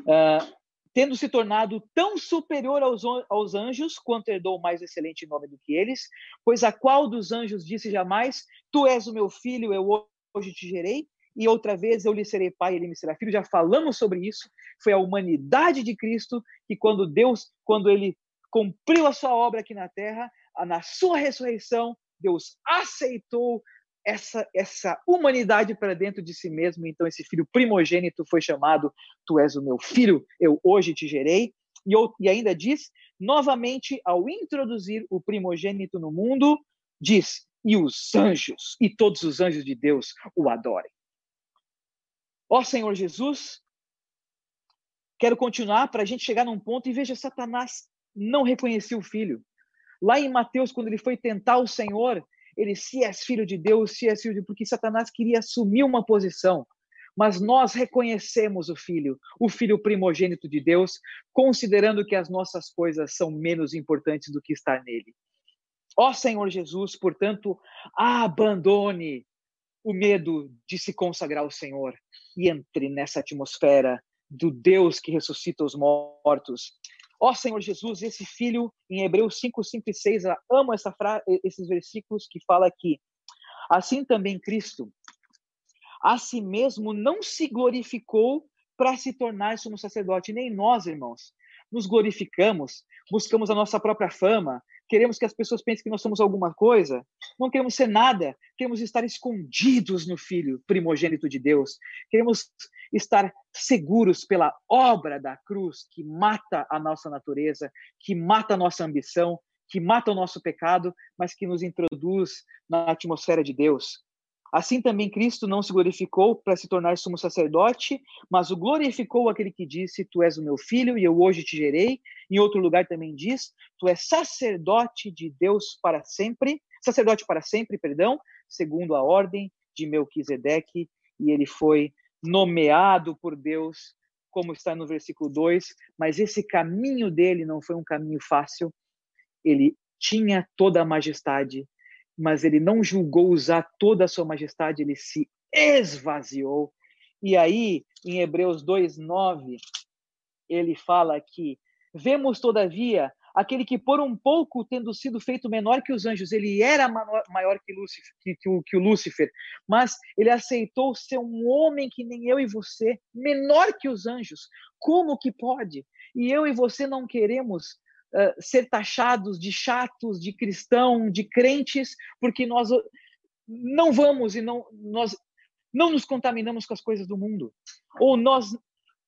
Uh, tendo se tornado tão superior aos, aos anjos, quanto herdou mais excelente nome do que eles, pois a qual dos anjos disse jamais: Tu és o meu filho, eu hoje te gerei, e outra vez eu lhe serei pai, ele me será filho. Já falamos sobre isso. Foi a humanidade de Cristo que, quando Deus, quando ele cumpriu a sua obra aqui na terra, na sua ressurreição, Deus aceitou essa, essa humanidade para dentro de si mesmo. Então, esse filho primogênito foi chamado: Tu és o meu filho, eu hoje te gerei. E, e ainda diz, novamente, ao introduzir o primogênito no mundo, diz: E os anjos, e todos os anjos de Deus o adorem. Ó Senhor Jesus, quero continuar para a gente chegar num ponto e veja: Satanás não reconhecia o filho. Lá em Mateus, quando ele foi tentar o Senhor, ele se és filho de Deus, se és filho de porque Satanás queria assumir uma posição. Mas nós reconhecemos o filho, o filho primogênito de Deus, considerando que as nossas coisas são menos importantes do que estar nele. Ó Senhor Jesus, portanto, abandone o medo de se consagrar ao Senhor e entre nessa atmosfera do Deus que ressuscita os mortos, Ó Senhor Jesus, esse filho, em Hebreus 5, 5 e 6, amo essa esses versículos que fala aqui. Assim também Cristo, a si mesmo não se glorificou para se tornar sumo sacerdote, nem nós, irmãos. Nos glorificamos, buscamos a nossa própria fama, queremos que as pessoas pensem que nós somos alguma coisa, não queremos ser nada, queremos estar escondidos no Filho primogênito de Deus, queremos estar seguros pela obra da cruz que mata a nossa natureza, que mata a nossa ambição, que mata o nosso pecado, mas que nos introduz na atmosfera de Deus. Assim também Cristo não se glorificou para se tornar sumo sacerdote, mas o glorificou aquele que disse: Tu és o meu filho e eu hoje te gerei. Em outro lugar também diz: Tu és sacerdote de Deus para sempre, sacerdote para sempre, perdão, segundo a ordem de Melquisedeque, e ele foi nomeado por Deus, como está no versículo 2, mas esse caminho dele não foi um caminho fácil. Ele tinha toda a majestade, mas ele não julgou usar toda a sua majestade, ele se esvaziou. E aí, em Hebreus 2:9, ele fala que vemos todavia aquele que por um pouco, tendo sido feito menor que os anjos, ele era maior que, Lúcifer, que, que, o, que o Lúcifer, mas ele aceitou ser um homem que nem eu e você, menor que os anjos. Como que pode? E eu e você não queremos uh, ser taxados de chatos, de cristão, de crentes, porque nós não vamos e não nós não nos contaminamos com as coisas do mundo, ou nós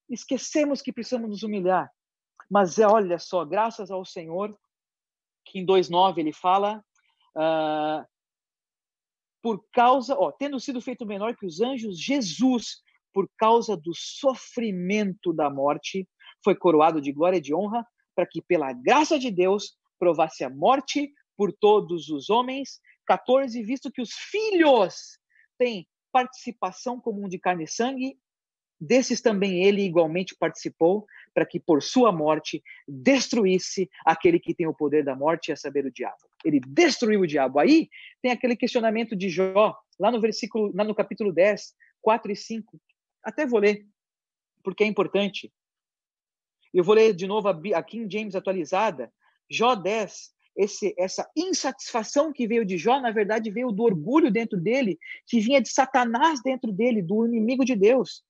esquecemos que precisamos nos humilhar. Mas é, olha só, graças ao Senhor, que em 2,9 ele fala, uh, por causa, ó, tendo sido feito menor que os anjos, Jesus, por causa do sofrimento da morte, foi coroado de glória e de honra, para que pela graça de Deus provasse a morte por todos os homens. 14, visto que os filhos têm participação comum de carne e sangue, desses também ele igualmente participou, para que por sua morte destruísse aquele que tem o poder da morte, a saber, o diabo. Ele destruiu o diabo. Aí tem aquele questionamento de Jó, lá no versículo, lá no capítulo 10, 4 e 5. Até vou ler, porque é importante. Eu vou ler de novo a King James atualizada, Jó 10, esse, essa insatisfação que veio de Jó, na verdade, veio do orgulho dentro dele, que vinha de Satanás dentro dele, do inimigo de Deus.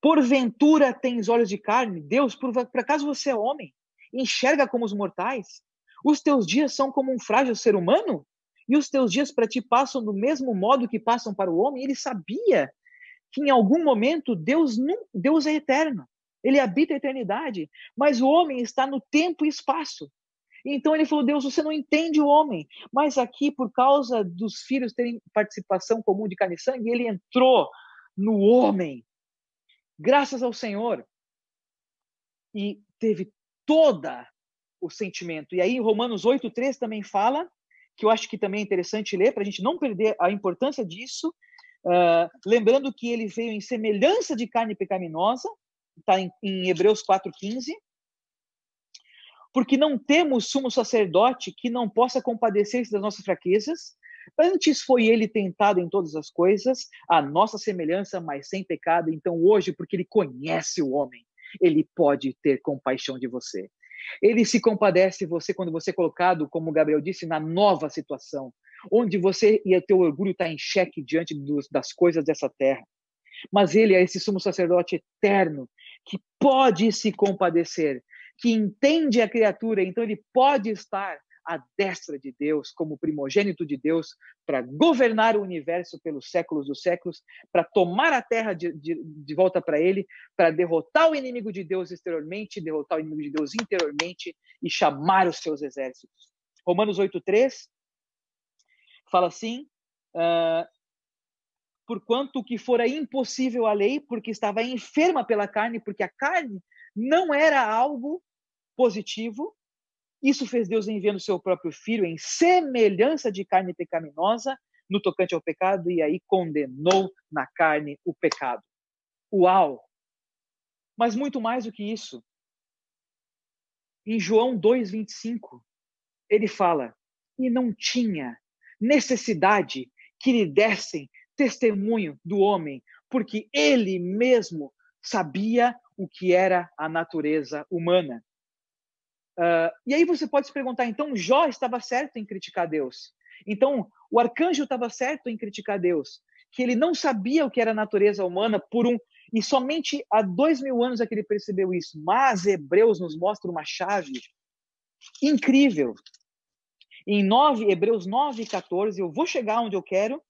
Porventura tens olhos de carne? Deus, por, por acaso você é homem? Enxerga como os mortais? Os teus dias são como um frágil ser humano? E os teus dias para ti passam do mesmo modo que passam para o homem? Ele sabia que em algum momento Deus não, Deus é eterno. Ele habita a eternidade, mas o homem está no tempo e espaço. Então ele falou: Deus, você não entende o homem. Mas aqui, por causa dos filhos terem participação comum de carne e sangue, ele entrou no homem graças ao Senhor. E teve toda o sentimento. E aí, Romanos 8,3 também fala, que eu acho que também é interessante ler, para a gente não perder a importância disso, uh, lembrando que ele veio em semelhança de carne pecaminosa, está em, em Hebreus 4,15, porque não temos sumo sacerdote que não possa compadecer-se das nossas fraquezas, Antes foi ele tentado em todas as coisas, a nossa semelhança, mas sem pecado. Então, hoje, porque ele conhece o homem, ele pode ter compaixão de você. Ele se compadece de você quando você é colocado, como Gabriel disse, na nova situação, onde você e o teu orgulho está em xeque diante dos, das coisas dessa terra. Mas ele é esse sumo sacerdote eterno que pode se compadecer, que entende a criatura, então ele pode estar à destra de Deus, como primogênito de Deus, para governar o universo pelos séculos dos séculos, para tomar a terra de, de, de volta para ele, para derrotar o inimigo de Deus exteriormente, derrotar o inimigo de Deus interiormente e chamar os seus exércitos. Romanos 8,3 fala assim: uh, porquanto que fora impossível a lei, porque estava enferma pela carne, porque a carne não era algo positivo, isso fez Deus enviando seu próprio filho em semelhança de carne pecaminosa no tocante ao pecado e aí condenou na carne o pecado. Uau! Mas muito mais do que isso. Em João 2:25, ele fala: "E não tinha necessidade que lhe dessem testemunho do homem, porque ele mesmo sabia o que era a natureza humana. Uh, e aí você pode se perguntar, então Jó estava certo em criticar Deus? Então o arcanjo estava certo em criticar Deus? Que ele não sabia o que era a natureza humana por um e somente há dois mil anos é que ele percebeu isso. Mas Hebreus nos mostra uma chave incrível. Em 9, Hebreus 9, 14, eu vou chegar onde eu quero,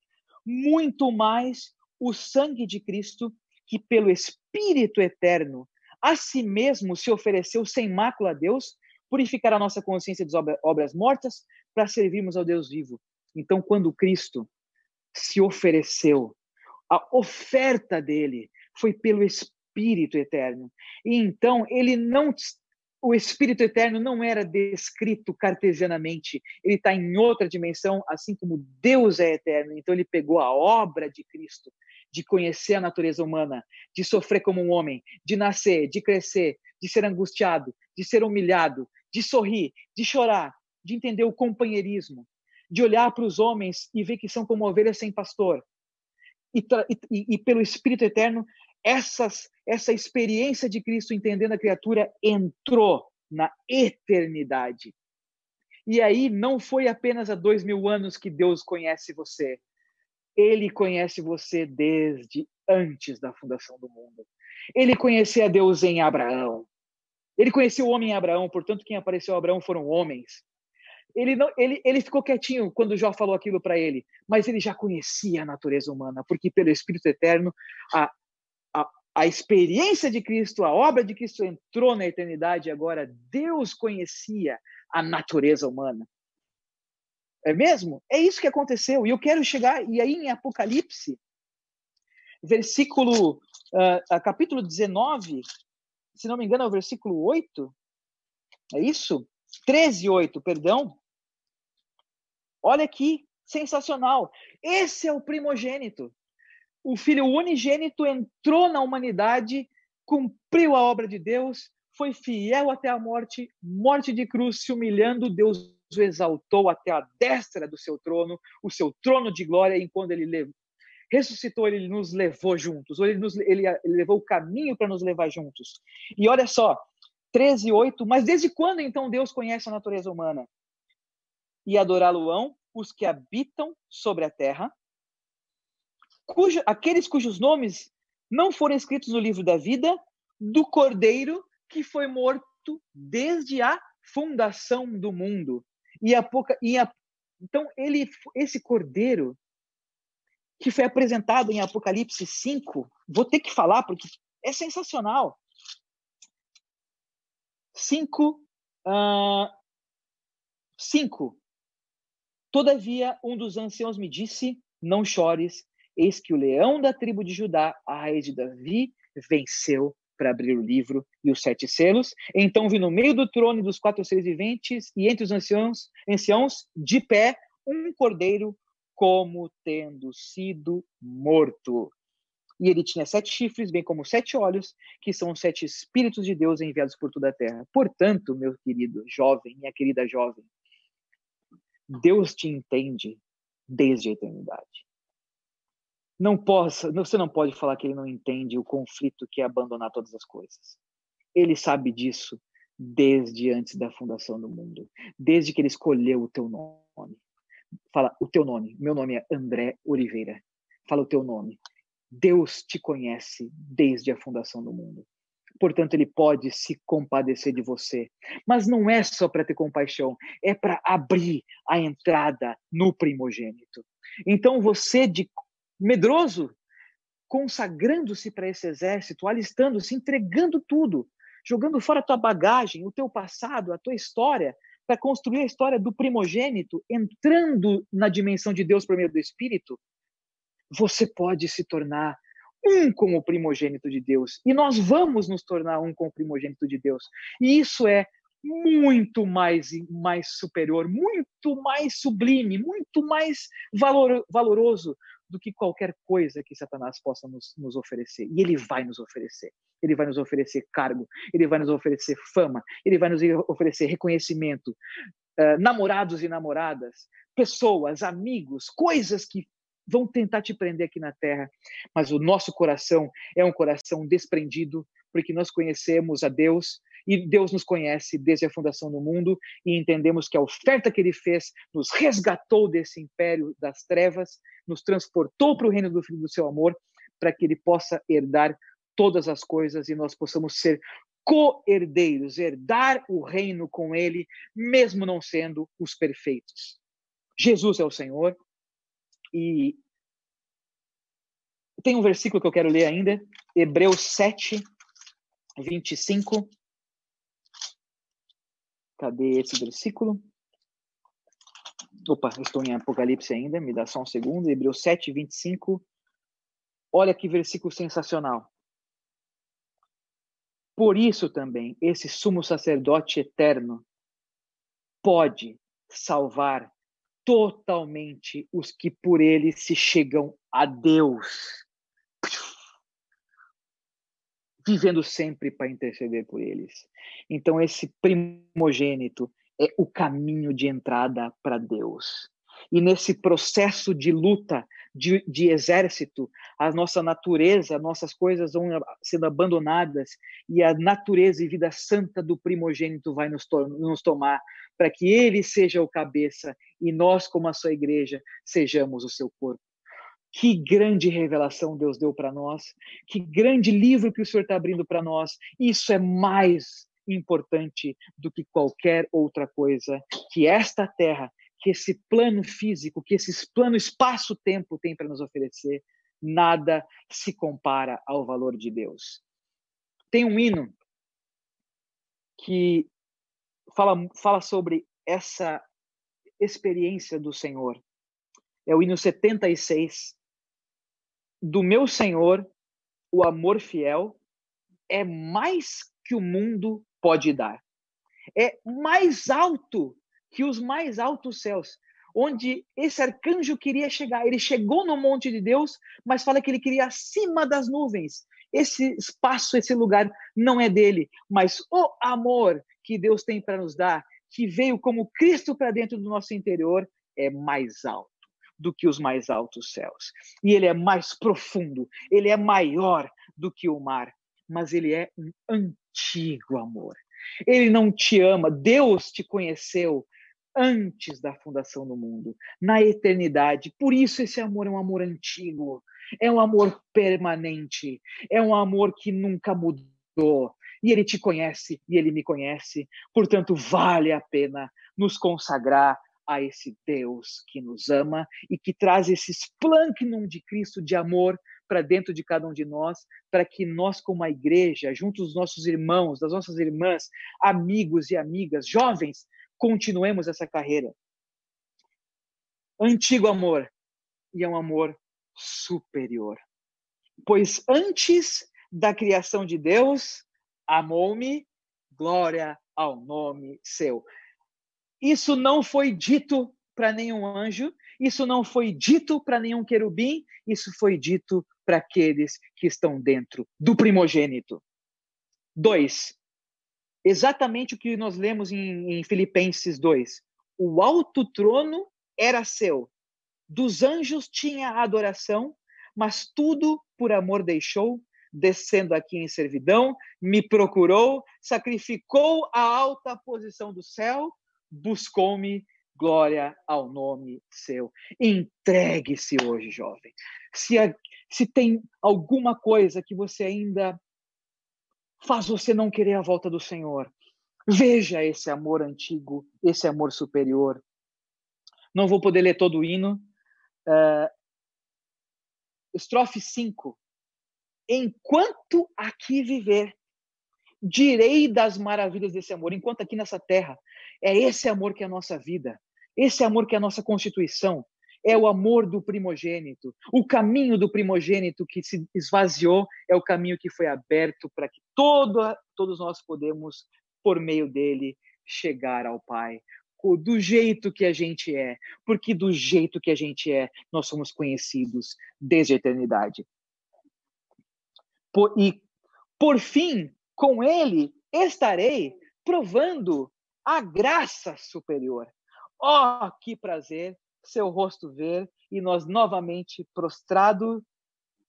muito mais o sangue de Cristo, que pelo Espírito eterno a si mesmo se ofereceu sem mácula a Deus, purificar a nossa consciência das obras mortas para servirmos ao Deus vivo. Então, quando Cristo se ofereceu, a oferta dele foi pelo Espírito Eterno. E então ele não o Espírito Eterno não era descrito cartesianamente, ele está em outra dimensão, assim como Deus é eterno. Então ele pegou a obra de Cristo, de conhecer a natureza humana, de sofrer como um homem, de nascer, de crescer, de ser angustiado, de ser humilhado, de sorrir, de chorar, de entender o companheirismo, de olhar para os homens e ver que são como ovelhas sem pastor. E, e, e pelo Espírito Eterno, essas, essa experiência de Cristo entendendo a criatura entrou na eternidade. E aí não foi apenas há dois mil anos que Deus conhece você. Ele conhece você desde antes da fundação do mundo. Ele conhecia Deus em Abraão. Ele conheceu o homem em Abraão, portanto, quem apareceu a Abraão foram homens. Ele, não, ele, ele ficou quietinho quando Jó falou aquilo para ele, mas ele já conhecia a natureza humana, porque pelo Espírito Eterno, a, a, a experiência de Cristo, a obra de Cristo entrou na eternidade, e agora Deus conhecia a natureza humana. É mesmo? É isso que aconteceu. E eu quero chegar, e aí em Apocalipse, versículo, uh, capítulo 19, se não me engano é o versículo 8, é isso? 13, 8, perdão. Olha aqui, sensacional. Esse é o primogênito. O filho unigênito entrou na humanidade, cumpriu a obra de Deus, foi fiel até a morte, morte de cruz, se humilhando, Deus o exaltou até a destra do seu trono, o seu trono de glória, e quando ele ressuscitou, ele nos levou juntos, ou ele, nos, ele, ele levou o caminho para nos levar juntos. E olha só, 13, 8, mas desde quando então Deus conhece a natureza humana? E adorá-lo-ão os que habitam sobre a terra, cujo, aqueles cujos nomes não foram escritos no livro da vida do Cordeiro que foi morto desde a fundação do mundo. E a pouca, e a, então ele, esse cordeiro que foi apresentado em Apocalipse 5, vou ter que falar porque é sensacional. 5, uh, 5. Todavia, um dos anciãos me disse: Não chores, eis que o leão da tribo de Judá, a raiz de Davi, venceu para abrir o livro e os sete selos. Então vi no meio do trono dos quatro seres viventes e entre os anciãos, anciãos de pé um cordeiro como tendo sido morto. E ele tinha sete chifres, bem como sete olhos, que são os sete espíritos de Deus enviados por toda a terra. Portanto, meu querido jovem, minha querida jovem, Deus te entende desde a eternidade não possa, você não pode falar que ele não entende o conflito que é abandonar todas as coisas. Ele sabe disso desde antes da fundação do mundo, desde que ele escolheu o teu nome. Fala o teu nome. Meu nome é André Oliveira. Fala o teu nome. Deus te conhece desde a fundação do mundo. Portanto, ele pode se compadecer de você. Mas não é só para ter compaixão, é para abrir a entrada no primogênito. Então, você de medroso, consagrando-se para esse exército, alistando-se, entregando tudo, jogando fora a tua bagagem, o teu passado, a tua história, para construir a história do primogênito, entrando na dimensão de Deus por meio do Espírito, você pode se tornar um com o primogênito de Deus. E nós vamos nos tornar um com o primogênito de Deus. E isso é muito mais, mais superior, muito mais sublime, muito mais valor, valoroso do que qualquer coisa que Satanás possa nos, nos oferecer. E ele vai nos oferecer. Ele vai nos oferecer cargo, ele vai nos oferecer fama, ele vai nos oferecer reconhecimento, uh, namorados e namoradas, pessoas, amigos, coisas que vão tentar te prender aqui na terra. Mas o nosso coração é um coração desprendido, porque nós conhecemos a Deus e Deus nos conhece desde a fundação do mundo e entendemos que a oferta que ele fez nos resgatou desse império das trevas, nos transportou para o reino do Filho do seu amor, para que ele possa herdar todas as coisas e nós possamos ser co-herdeiros, herdar o reino com ele, mesmo não sendo os perfeitos. Jesus é o Senhor e tem um versículo que eu quero ler ainda, Hebreus 7, 25. Cadê esse versículo? Opa, estou em Apocalipse ainda, me dá só um segundo. Hebreus 7, 25. Olha que versículo sensacional. Por isso também, esse sumo sacerdote eterno pode salvar totalmente os que por ele se chegam a Deus vivendo sempre para interceder por eles. Então, esse primogênito é o caminho de entrada para Deus. E nesse processo de luta, de, de exército, a nossa natureza, nossas coisas vão sendo abandonadas e a natureza e vida santa do primogênito vai nos, to nos tomar, para que ele seja o cabeça e nós, como a sua igreja, sejamos o seu corpo. Que grande revelação Deus deu para nós, que grande livro que o Senhor está abrindo para nós. Isso é mais importante do que qualquer outra coisa que esta terra, que esse plano físico, que esse plano espaço-tempo tem para nos oferecer. Nada se compara ao valor de Deus. Tem um hino que fala, fala sobre essa experiência do Senhor. É o hino 76. Do meu Senhor, o amor fiel é mais que o mundo pode dar. É mais alto que os mais altos céus, onde esse arcanjo queria chegar. Ele chegou no monte de Deus, mas fala que ele queria acima das nuvens. Esse espaço, esse lugar não é dele, mas o amor que Deus tem para nos dar, que veio como Cristo para dentro do nosso interior, é mais alto do que os mais altos céus. E ele é mais profundo, ele é maior do que o mar, mas ele é um antigo amor. Ele não te ama, Deus te conheceu antes da fundação do mundo, na eternidade. Por isso esse amor é um amor antigo, é um amor permanente, é um amor que nunca mudou. E ele te conhece e ele me conhece. Portanto, vale a pena nos consagrar a esse Deus que nos ama e que traz esse esplâncnum de Cristo de amor para dentro de cada um de nós, para que nós, como a igreja, junto dos nossos irmãos, das nossas irmãs, amigos e amigas, jovens, continuemos essa carreira. Antigo amor, e é um amor superior. Pois antes da criação de Deus, amou-me, glória ao nome seu. Isso não foi dito para nenhum anjo, isso não foi dito para nenhum querubim, isso foi dito para aqueles que estão dentro do primogênito. Dois, exatamente o que nós lemos em, em Filipenses 2. O alto trono era seu, dos anjos tinha adoração, mas tudo por amor deixou, descendo aqui em servidão, me procurou, sacrificou a alta posição do céu, buscou-me glória ao nome seu. Entregue-se hoje, jovem. Se, a, se tem alguma coisa que você ainda faz você não querer a volta do Senhor, veja esse amor antigo, esse amor superior. Não vou poder ler todo o hino. Uh, estrofe 5. Enquanto aqui viver, direi das maravilhas desse amor, enquanto aqui nessa terra. É esse amor que é a nossa vida. Esse amor que é a nossa constituição é o amor do primogênito. O caminho do primogênito que se esvaziou é o caminho que foi aberto para que todo, todos nós podemos, por meio dele, chegar ao Pai. Do jeito que a gente é, porque do jeito que a gente é, nós somos conhecidos desde a eternidade. Por, e, por fim, com ele estarei provando a graça superior. Oh, que prazer seu rosto ver e nós novamente prostrado,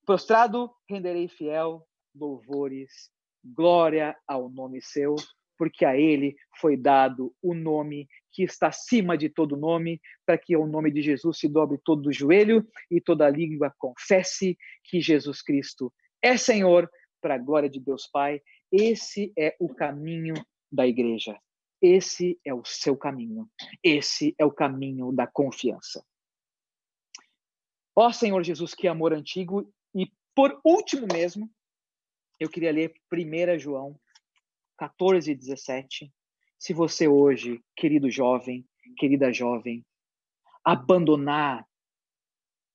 prostrado renderei fiel louvores, glória ao nome seu, porque a ele foi dado o nome que está acima de todo nome, para que o nome de Jesus se dobre todo o joelho e toda língua confesse que Jesus Cristo é Senhor, para a glória de Deus Pai. Esse é o caminho da igreja. Esse é o seu caminho. Esse é o caminho da confiança. Ó Senhor Jesus, que amor antigo. E por último mesmo, eu queria ler 1 João 14, 17. Se você hoje, querido jovem, querida jovem, abandonar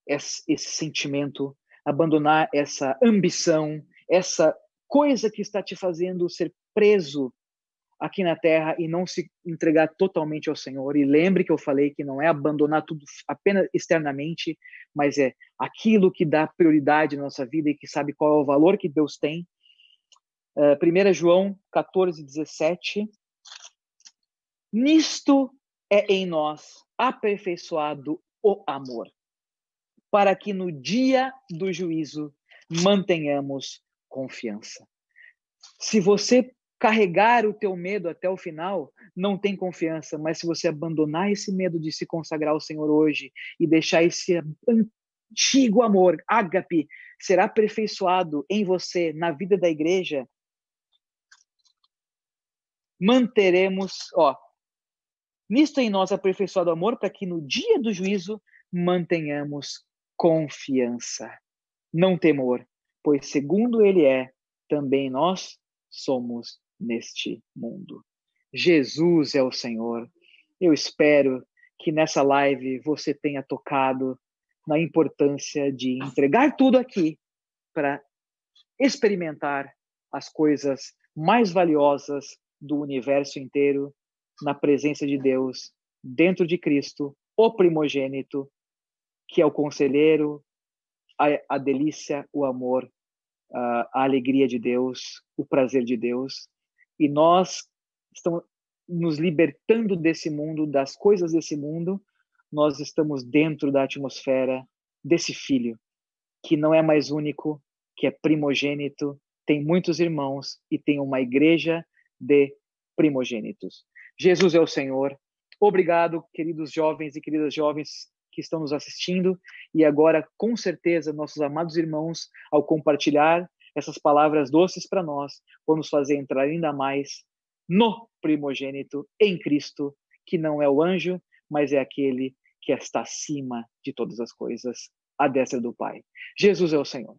esse, esse sentimento, abandonar essa ambição, essa coisa que está te fazendo ser preso aqui na terra e não se entregar totalmente ao Senhor. E lembre que eu falei que não é abandonar tudo apenas externamente, mas é aquilo que dá prioridade na nossa vida e que sabe qual é o valor que Deus tem. Uh, eh, 1 João 14, 17. Nisto é em nós aperfeiçoado o amor, para que no dia do juízo mantenhamos confiança. Se você carregar o teu medo até o final, não tem confiança, mas se você abandonar esse medo de se consagrar ao Senhor hoje e deixar esse antigo amor, ágape, ser aperfeiçoado em você, na vida da igreja, manteremos, ó, nisto em nós aperfeiçoado amor, para que no dia do juízo mantenhamos confiança, não temor, pois segundo ele é, também nós somos neste mundo. Jesus é o Senhor. Eu espero que nessa live você tenha tocado na importância de entregar tudo aqui para experimentar as coisas mais valiosas do universo inteiro na presença de Deus, dentro de Cristo, o primogênito, que é o conselheiro, a, a delícia, o amor, a, a alegria de Deus, o prazer de Deus. E nós estamos nos libertando desse mundo, das coisas desse mundo, nós estamos dentro da atmosfera desse filho, que não é mais único, que é primogênito, tem muitos irmãos e tem uma igreja de primogênitos. Jesus é o Senhor. Obrigado, queridos jovens e queridas jovens que estão nos assistindo e agora, com certeza, nossos amados irmãos, ao compartilhar essas palavras doces para nós, vão nos fazer entrar ainda mais no primogênito em Cristo, que não é o anjo, mas é aquele que está acima de todas as coisas, à destra do Pai. Jesus é o Senhor.